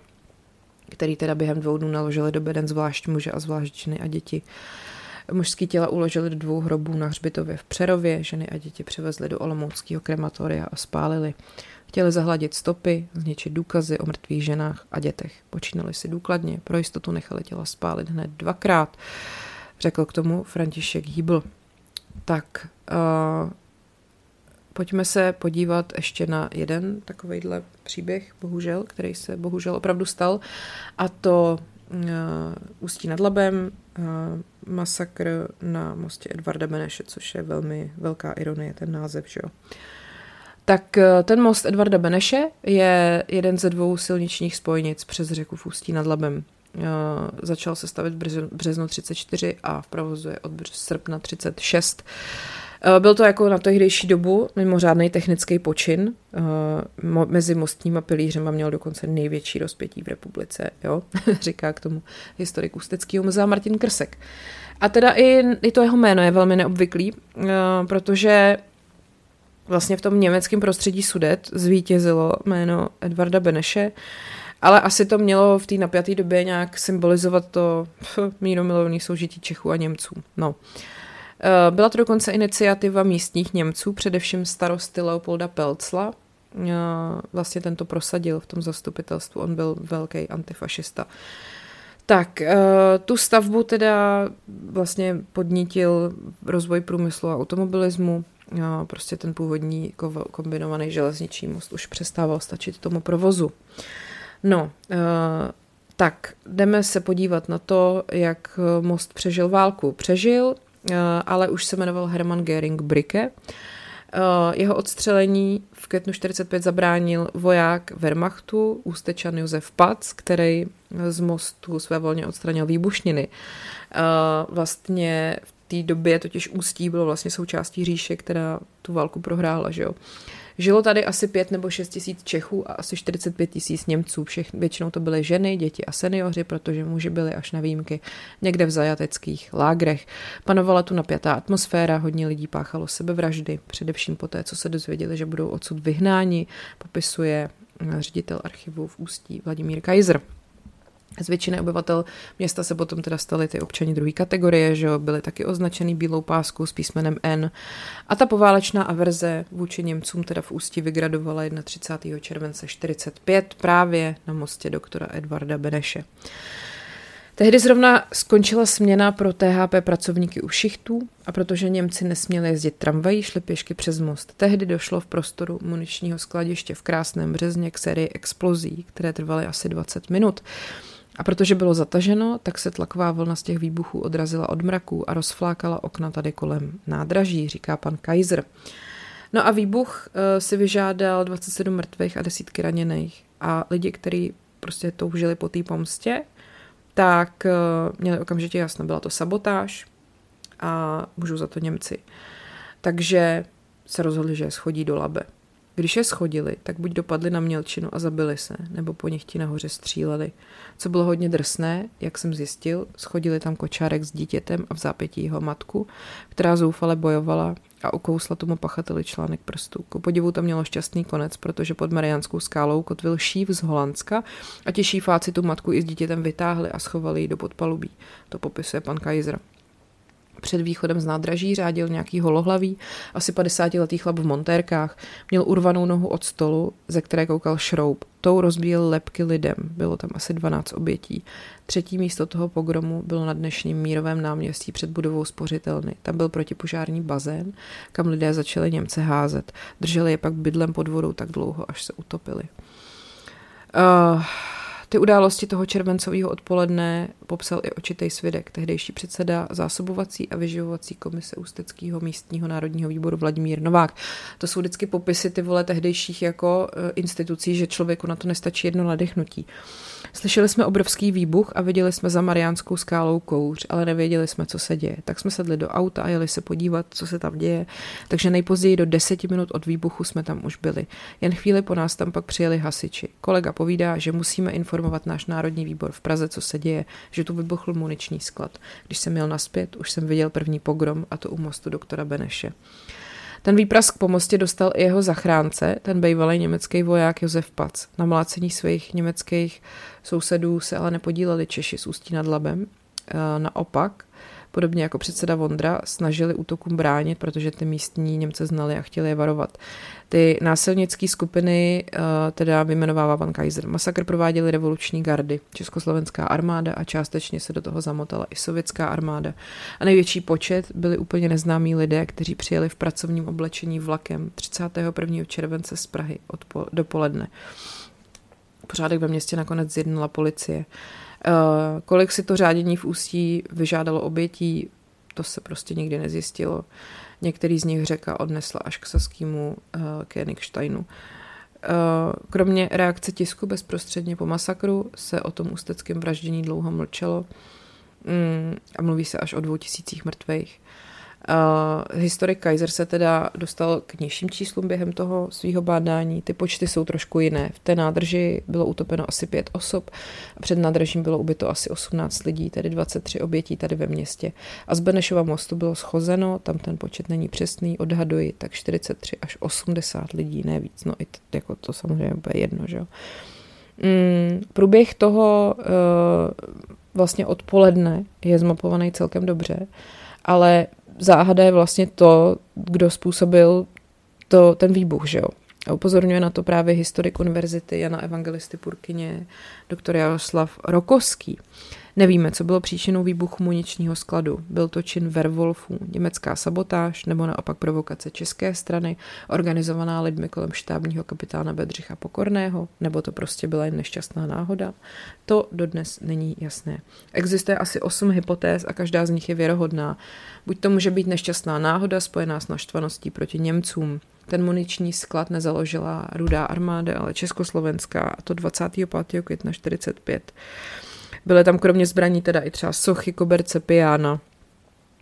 [SPEAKER 1] který teda během dvou dnů naložili do beden zvlášť muže a zvlášť ženy a děti. Mužský těla uložili do dvou hrobů na hřbitově v Přerově, ženy a děti přivezli do Olomouckého krematoria a spálili. Chtěli zahladit stopy, zničit důkazy o mrtvých ženách a dětech. Počínali si důkladně, pro jistotu nechali těla spálit hned dvakrát, řekl k tomu František Hýbl. Tak uh, pojďme se podívat ještě na jeden takovejhle příběh, bohužel, který se bohužel opravdu stal, a to uh, Ústí nad Labem, uh, masakr na mostě Edvarda Beneše, což je velmi velká ironie, ten název, že jo. Tak ten most Edvarda Beneše je jeden ze dvou silničních spojnic přes řeku v Ústí nad Labem. Začal se stavit v březnu 34 a v provozu je od srpna 36. Byl to jako na tehdejší dobu mimořádný technický počin. Mezi mostním a pilířem a měl dokonce největší rozpětí v republice, jo? *laughs* říká k tomu historik Ústeckého muzea Martin Krsek. A teda i, i to jeho jméno je velmi neobvyklý, protože vlastně v tom německém prostředí Sudet zvítězilo jméno Edvarda Beneše, ale asi to mělo v té napjaté době nějak symbolizovat to *laughs* míromilovný soužití Čechů a Němců. No. Eh, byla to dokonce iniciativa místních Němců, především starosty Leopolda Pelcla. Eh, vlastně tento prosadil v tom zastupitelstvu, on byl velký antifašista. Tak, eh, tu stavbu teda vlastně podnítil rozvoj průmyslu a automobilismu. Prostě ten původní kombinovaný železniční most už přestával stačit tomu provozu. No, uh, tak jdeme se podívat na to, jak most přežil válku. Přežil, uh, ale už se jmenoval Hermann Göring Bricke. Uh, jeho odstřelení v květnu 45 zabránil voják Wehrmachtu, ústečan Josef Pac, který z mostu své volně odstranil výbušniny. Vlastně v té době totiž Ústí bylo vlastně součástí říše, která tu válku prohrála, že jo. Žilo tady asi 5 nebo 6 tisíc Čechů a asi 45 tisíc Němců. Všech, většinou to byly ženy, děti a seniori, protože muži byli až na výjimky někde v zajateckých lágrech. Panovala tu napjatá atmosféra, hodně lidí páchalo sebevraždy, především po té, co se dozvěděli, že budou odsud vyhnáni, popisuje ředitel archivu v Ústí Vladimír Kaiser. Z většiny obyvatel města se potom teda stali ty občani druhé kategorie, že jo, byli taky označený bílou páskou s písmenem N. A ta poválečná averze vůči Němcům teda v Ústí vygradovala 31. července 45 právě na mostě doktora Edvarda Beneše. Tehdy zrovna skončila směna pro THP pracovníky u šichtů a protože Němci nesměli jezdit tramvají, šli pěšky přes most. Tehdy došlo v prostoru muničního skladiště v Krásném březně k sérii explozí, které trvaly asi 20 minut. A protože bylo zataženo, tak se tlaková vlna z těch výbuchů odrazila od mraků a rozflákala okna tady kolem nádraží, říká pan Kaiser. No a výbuch uh, si vyžádal 27 mrtvých a desítky raněných. A lidi, kteří prostě toužili po té pomstě, tak uh, měli okamžitě jasno, byla to sabotáž a můžou za to Němci. Takže se rozhodli, že schodí do labe. Když je schodili, tak buď dopadli na mělčinu a zabili se, nebo po nich ti nahoře stříleli. Co bylo hodně drsné, jak jsem zjistil, schodili tam kočárek s dítětem a v zápětí jeho matku, která zoufale bojovala a ukousla tomu pachateli článek prstů. Ku podivu to mělo šťastný konec, protože pod Mariánskou skálou kotvil šív z Holandska a ti šífáci tu matku i s dítětem vytáhli a schovali ji do podpalubí. To popisuje pan Kaiser před východem z nádraží řádil nějaký holohlavý, asi 50-letý chlap v montérkách. Měl urvanou nohu od stolu, ze které koukal šroub. Tou rozbíjel lepky lidem. Bylo tam asi 12 obětí. Třetí místo toho pogromu bylo na dnešním mírovém náměstí před budovou spořitelny. Tam byl protipožární bazén, kam lidé začali Němce házet. Drželi je pak bydlem pod vodou tak dlouho, až se utopili. Uh, ty události toho červencového odpoledne popsal i očitej svědek, tehdejší předseda zásobovací a vyživovací komise Ústeckého místního národního výboru Vladimír Novák. To jsou vždycky popisy ty vole tehdejších jako e, institucí, že člověku na to nestačí jedno nadechnutí. Slyšeli jsme obrovský výbuch a viděli jsme za Mariánskou skálou kouř, ale nevěděli jsme, co se děje. Tak jsme sedli do auta a jeli se podívat, co se tam děje. Takže nejpozději do deseti minut od výbuchu jsme tam už byli. Jen chvíli po nás tam pak přijeli hasiči. Kolega povídá, že musíme informovat náš národní výbor v Praze, co se děje, že tu vybuchl muniční sklad. Když jsem měl naspět, už jsem viděl první pogrom a to u mostu doktora Beneše. Ten výprask po mostě dostal i jeho zachránce, ten bývalý německý voják Josef Pac. Na mlácení svých německých sousedů se ale nepodíleli Češi z Ústí nad Labem. E, naopak, podobně jako předseda Vondra, snažili útokům bránit, protože ty místní Němce znali a chtěli je varovat. Ty násilnické skupiny uh, teda vyjmenovává pan Kaiser. Masakr prováděli revoluční gardy, československá armáda a částečně se do toho zamotala i sovětská armáda. A největší počet byli úplně neznámí lidé, kteří přijeli v pracovním oblečení vlakem 31. července z Prahy odpo- dopoledne. Pořádek ve městě nakonec zjednala policie. Uh, kolik si to řádění v Ústí vyžádalo obětí, to se prostě nikdy nezjistilo. Některý z nich řeka odnesla až k saskému uh, Königsteinu. Uh, kromě reakce tisku bezprostředně po masakru se o tom ústeckém vraždění dlouho mlčelo mm, a mluví se až o dvou tisících mrtvých. Uh, historik Kaiser se teda dostal k nižším číslům během toho svého bádání. Ty počty jsou trošku jiné. V té nádrži bylo utopeno asi pět osob před nádržím bylo ubyto asi 18 lidí, tedy 23 obětí tady ve městě. A z Benešova mostu bylo schozeno, tam ten počet není přesný, odhaduji, tak 43 až 80 lidí, ne víc. No i jako to samozřejmě bude jedno, že jo. Mm, průběh toho uh, vlastně odpoledne je zmapovaný celkem dobře, ale záhada je vlastně to, kdo způsobil to, ten výbuch, že jo. A upozorňuje na to právě historik univerzity Jana Evangelisty Purkyně, doktor Jaroslav Rokovský. Nevíme, co bylo příčinou výbuchu muničního skladu. Byl to čin Werwolfů, německá sabotáž nebo naopak provokace české strany, organizovaná lidmi kolem štábního kapitána Bedřicha Pokorného, nebo to prostě byla jen nešťastná náhoda. To dodnes není jasné. Existuje asi osm hypotéz a každá z nich je věrohodná. Buď to může být nešťastná náhoda spojená s naštvaností proti Němcům, ten muniční sklad nezaložila rudá armáda, ale československá, a to 25. května 45. Byly tam kromě zbraní teda i třeba sochy, koberce, piana.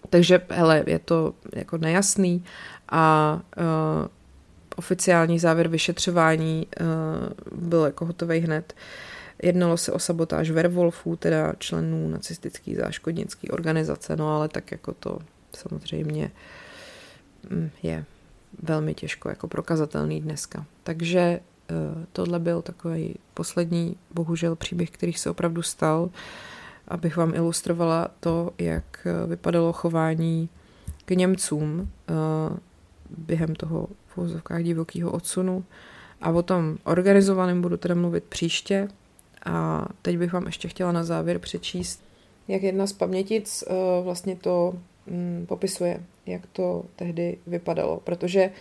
[SPEAKER 1] Takže, hele, je to jako nejasný a uh, oficiální závěr vyšetřování uh, byl jako hotový hned. Jednalo se o sabotáž Werwolfů, teda členů nacistické záškodnické organizace, no ale tak jako to samozřejmě mm, je velmi těžko jako prokazatelný dneska. Takže uh, tohle byl takový poslední, bohužel, příběh, který se opravdu stal, abych vám ilustrovala to, jak vypadalo chování k Němcům uh, během toho v úzovkách divokého odsunu. A o tom organizovaném budu teda mluvit příště. A teď bych vám ještě chtěla na závěr přečíst, jak jedna z pamětic vlastně to um, popisuje, jak to tehdy vypadalo. Protože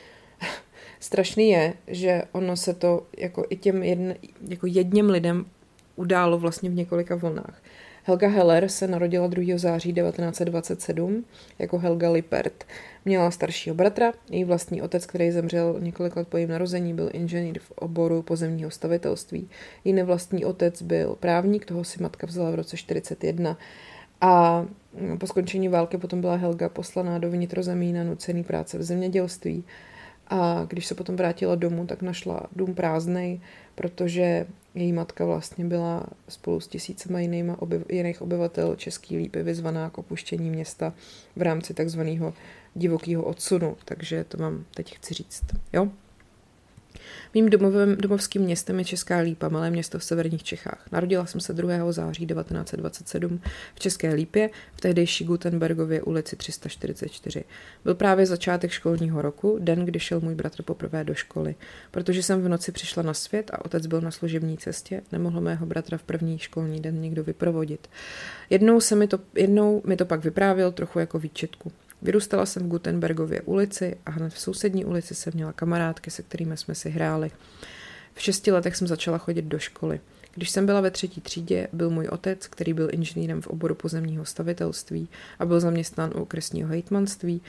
[SPEAKER 1] *laughs* strašný je, že ono se to jako i těm jedn, jako jedním lidem událo vlastně v několika vlnách. Helga Heller se narodila 2. září 1927 jako Helga Lippert. Měla staršího bratra, její vlastní otec, který zemřel několik let po jejím narození, byl inženýr v oboru pozemního stavitelství. Její nevlastní otec byl právník, toho si matka vzala v roce 41. A po skončení války potom byla Helga poslaná do vnitrozemí na nucený práce v zemědělství. A když se potom vrátila domů, tak našla dům prázdnej, protože její matka vlastně byla spolu s tisícema jinýma obyv- jiných obyvatel Český lípy vyzvaná k opuštění města v rámci takzvaného divokého odsunu. Takže to vám teď chci říct. Jo? Mým domovem, domovským městem je Česká Lípa, malé město v severních Čechách. Narodila jsem se 2. září 1927 v České Lípě v tehdejší Gutenbergově ulici 344. Byl právě začátek školního roku, den, kdy šel můj bratr poprvé do školy. Protože jsem v noci přišla na svět a otec byl na služební cestě, nemohl mého bratra v první školní den někdo vyprovodit. Jednou, se mi to, jednou mi to pak vyprávěl trochu jako výčetku. Vyrůstala jsem v Gutenbergově ulici a hned v sousední ulici jsem měla kamarádky, se kterými jsme si hráli. V šesti letech jsem začala chodit do školy. Když jsem byla ve třetí třídě, byl můj otec, který byl inženýrem v oboru pozemního stavitelství a byl zaměstnán u okresního hejtmanství,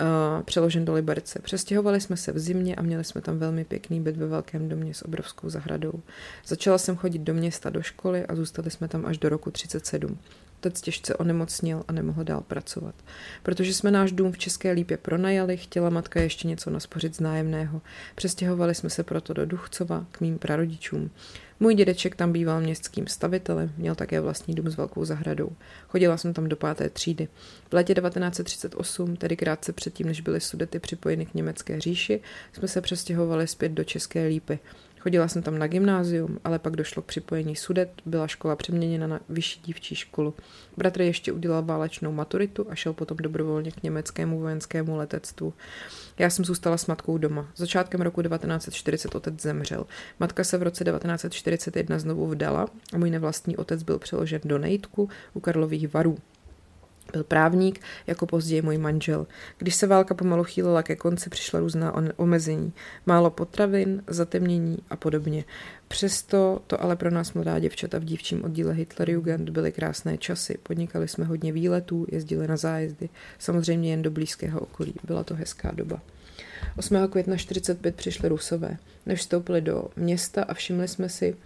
[SPEAKER 1] uh, přeložen do Liberce. Přestěhovali jsme se v zimě a měli jsme tam velmi pěkný byt ve velkém domě s obrovskou zahradou. Začala jsem chodit do města do školy a zůstali jsme tam až do roku 37. Otec těžce onemocnil a nemohl dál pracovat. Protože jsme náš dům v České Lípě pronajali, chtěla matka ještě něco naspořit z nájemného. Přestěhovali jsme se proto do Duchcova k mým prarodičům. Můj dědeček tam býval městským stavitelem, měl také vlastní dům s velkou zahradou. Chodila jsem tam do páté třídy. V letě 1938, tedy krátce předtím, než byly sudety připojeny k německé říši, jsme se přestěhovali zpět do České Lípy. Chodila jsem tam na gymnázium, ale pak došlo k připojení sudet, byla škola přeměněna na vyšší dívčí školu. Bratr ještě udělal válečnou maturitu a šel potom dobrovolně k německému vojenskému letectvu. Já jsem zůstala s matkou doma. Začátkem roku 1940 otec zemřel. Matka se v roce 1941 znovu vdala a můj nevlastní otec byl přeložen do Nejtku u Karlových varů. Byl právník, jako později můj manžel. Když se válka pomalu chýlila ke konci, přišla různá omezení. Málo potravin, zatemnění a podobně. Přesto to ale pro nás mladá děvčata v dívčím oddíle Hitlerjugend byly krásné časy. Podnikali jsme hodně výletů, jezdili na zájezdy, samozřejmě jen do blízkého okolí. Byla to hezká doba. 8. května 45 přišli Rusové. Než vstoupili do města a všimli jsme si,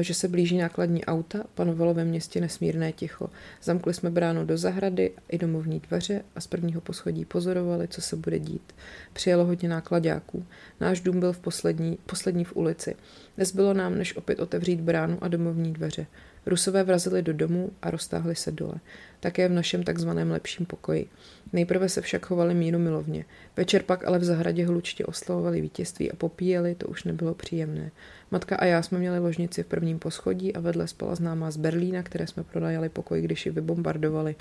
[SPEAKER 1] že se blíží nákladní auta, panovalo ve městě nesmírné ticho. Zamkli jsme bránu do zahrady i domovní dveře a z prvního poschodí pozorovali, co se bude dít. Přijelo hodně nákladáků. Náš dům byl v poslední, poslední v ulici. Nezbylo nám, než opět otevřít bránu a domovní dveře. Rusové vrazili do domu a roztáhli se dole. Také v našem takzvaném lepším pokoji. Nejprve se však chovali míru milovně. Večer pak ale v zahradě hlučtě oslavovali vítězství a popíjeli, to už nebylo příjemné. Matka a já jsme měli ložnici v prvním poschodí a vedle spala známá z Berlína, které jsme prodajali pokoj, když ji vybombardovali.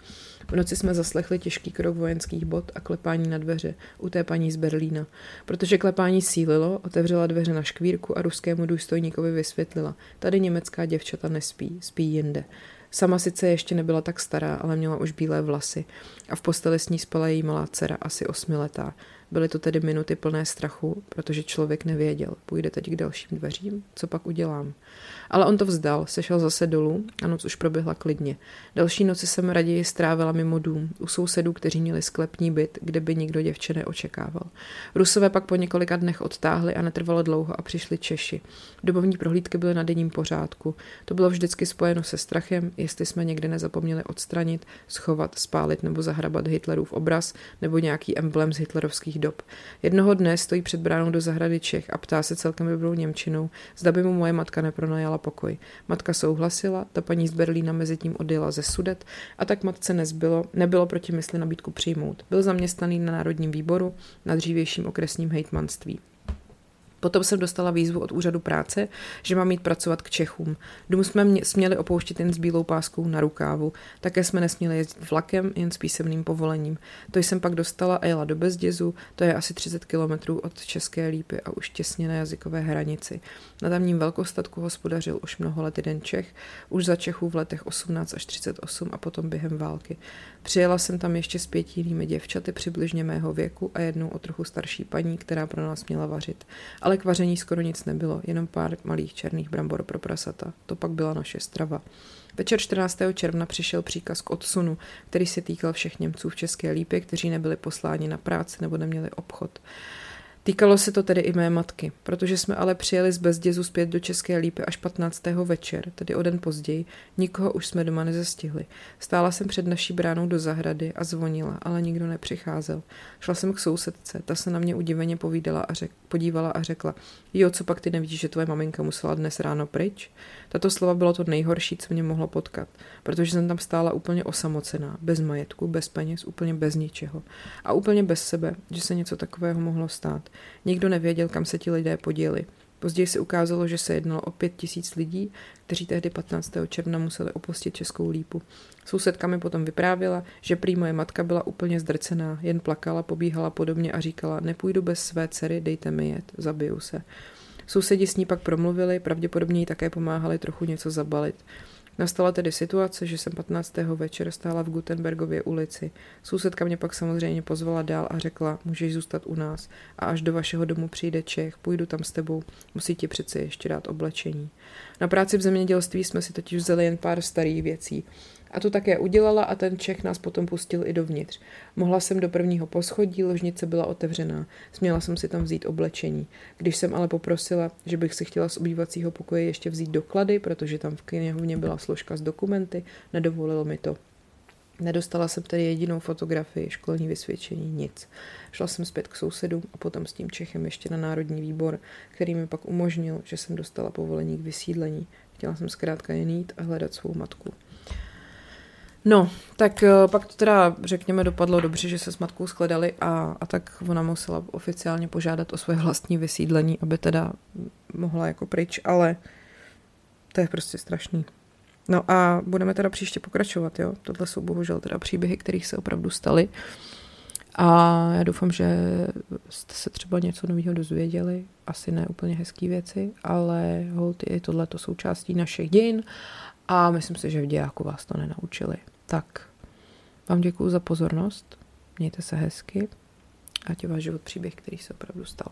[SPEAKER 1] V noci jsme zaslechli těžký krok vojenských bot a klepání na dveře u té paní z Berlína. Protože klepání sílilo, otevřela dveře na škvírku a ruskému důstojníkovi vysvětlila. Tady německá děvčata nespí, spí jinde. Sama sice ještě nebyla tak stará, ale měla už bílé vlasy a v posteli s ní spala její malá dcera, asi osmiletá. Byly to tedy minuty plné strachu, protože člověk nevěděl, půjde teď k dalším dveřím, co pak udělám. Ale on to vzdal, sešel zase dolů a noc už proběhla klidně. Další noci jsem raději strávila mimo dům, u sousedů, kteří měli sklepní byt, kde by nikdo děvče neočekával. Rusové pak po několika dnech odtáhli a netrvalo dlouho a přišli Češi. Dobovní prohlídky byly na denním pořádku. To bylo vždycky spojeno se strachem, jestli jsme někde nezapomněli odstranit, schovat, spálit nebo zahrabat Hitlerův obraz nebo nějaký emblem z hitlerovských dob. Jednoho dne stojí před bránou do zahrady Čech a ptá se celkem dobrou Němčinou, zda by mu moje matka nepronajala pokoj. Matka souhlasila, ta paní z Berlína mezi tím odjela ze Sudet a tak matce nezbylo, nebylo proti mysli nabídku přijmout. Byl zaměstnaný na Národním výboru na dřívějším okresním hejtmanství. Potom jsem dostala výzvu od úřadu práce, že mám jít pracovat k Čechům. Dům jsme mě, směli opouštět jen s bílou páskou na rukávu. Také jsme nesměli jezdit vlakem, jen s písemným povolením. To jsem pak dostala a jela do Bezdězu, to je asi 30 kilometrů od České Lípy a už těsně na jazykové hranici. Na tamním velkostatku hospodařil už mnoho let jeden Čech, už za Čechů v letech 18 až 38 a potom během války. Přijela jsem tam ještě s pěti jinými děvčaty přibližně mého věku a jednou o trochu starší paní, která pro nás měla vařit. Ale k vaření skoro nic nebylo, jenom pár malých černých brambor pro prasata. To pak byla naše strava. Večer 14. června přišel příkaz k odsunu, který se týkal všech Němců v České Lípě, kteří nebyli posláni na práci nebo neměli obchod. Týkalo se to tedy i mé matky, protože jsme ale přijeli z Bezdězu zpět do České Lípy až 15. večer, tedy o den později, nikoho už jsme doma nezastihli. Stála jsem před naší bránou do zahrady a zvonila, ale nikdo nepřicházel. Šla jsem k sousedce, ta se na mě udiveně povídala a řek, podívala a řekla, jo, co pak ty nevidíš, že tvoje maminka musela dnes ráno pryč? Tato slova bylo to nejhorší, co mě mohlo potkat, protože jsem tam stála úplně osamocená, bez majetku, bez peněz, úplně bez ničeho. A úplně bez sebe, že se něco takového mohlo stát. Nikdo nevěděl, kam se ti lidé poděli. Později se ukázalo, že se jednalo o pět tisíc lidí, kteří tehdy 15. června museli opustit Českou lípu. Sousedka mi potom vyprávěla, že prý moje matka byla úplně zdrcená, jen plakala, pobíhala podobně a říkala, nepůjdu bez své dcery, dejte mi jet, zabiju se. Sousedi s ní pak promluvili, pravděpodobně jí také pomáhali trochu něco zabalit. Nastala tedy situace, že jsem 15. večer stála v Gutenbergově ulici. Sousedka mě pak samozřejmě pozvala dál a řekla, můžeš zůstat u nás a až do vašeho domu přijde Čech, půjdu tam s tebou, musí ti přece ještě dát oblečení. Na práci v zemědělství jsme si totiž vzali jen pár starých věcí. A to také udělala a ten Čech nás potom pustil i dovnitř. Mohla jsem do prvního poschodí, ložnice byla otevřená. Směla jsem si tam vzít oblečení. Když jsem ale poprosila, že bych si chtěla z obývacího pokoje ještě vzít doklady, protože tam v knihovně byla složka s dokumenty, nedovolil mi to. Nedostala jsem tedy jedinou fotografii, školní vysvědčení, nic. Šla jsem zpět k sousedům a potom s tím Čechem ještě na Národní výbor, který mi pak umožnil, že jsem dostala povolení k vysídlení. Chtěla jsem zkrátka jen jít a hledat svou matku. No, tak eh, pak to teda, řekněme, dopadlo dobře, že se s matkou shledali a, a tak ona musela oficiálně požádat o svoje vlastní vysídlení, aby teda mohla jako pryč, ale to je prostě strašný. No a budeme teda příště pokračovat, jo. Tohle jsou bohužel teda příběhy, kterých se opravdu staly. A já doufám, že jste se třeba něco nového dozvěděli. Asi ne úplně hezké věci, ale hold, je tohle to součástí našich dějin a myslím si, že v dějáku vás to nenaučili. Tak vám děkuji za pozornost, mějte se hezky, ať je váš život příběh, který se opravdu stal.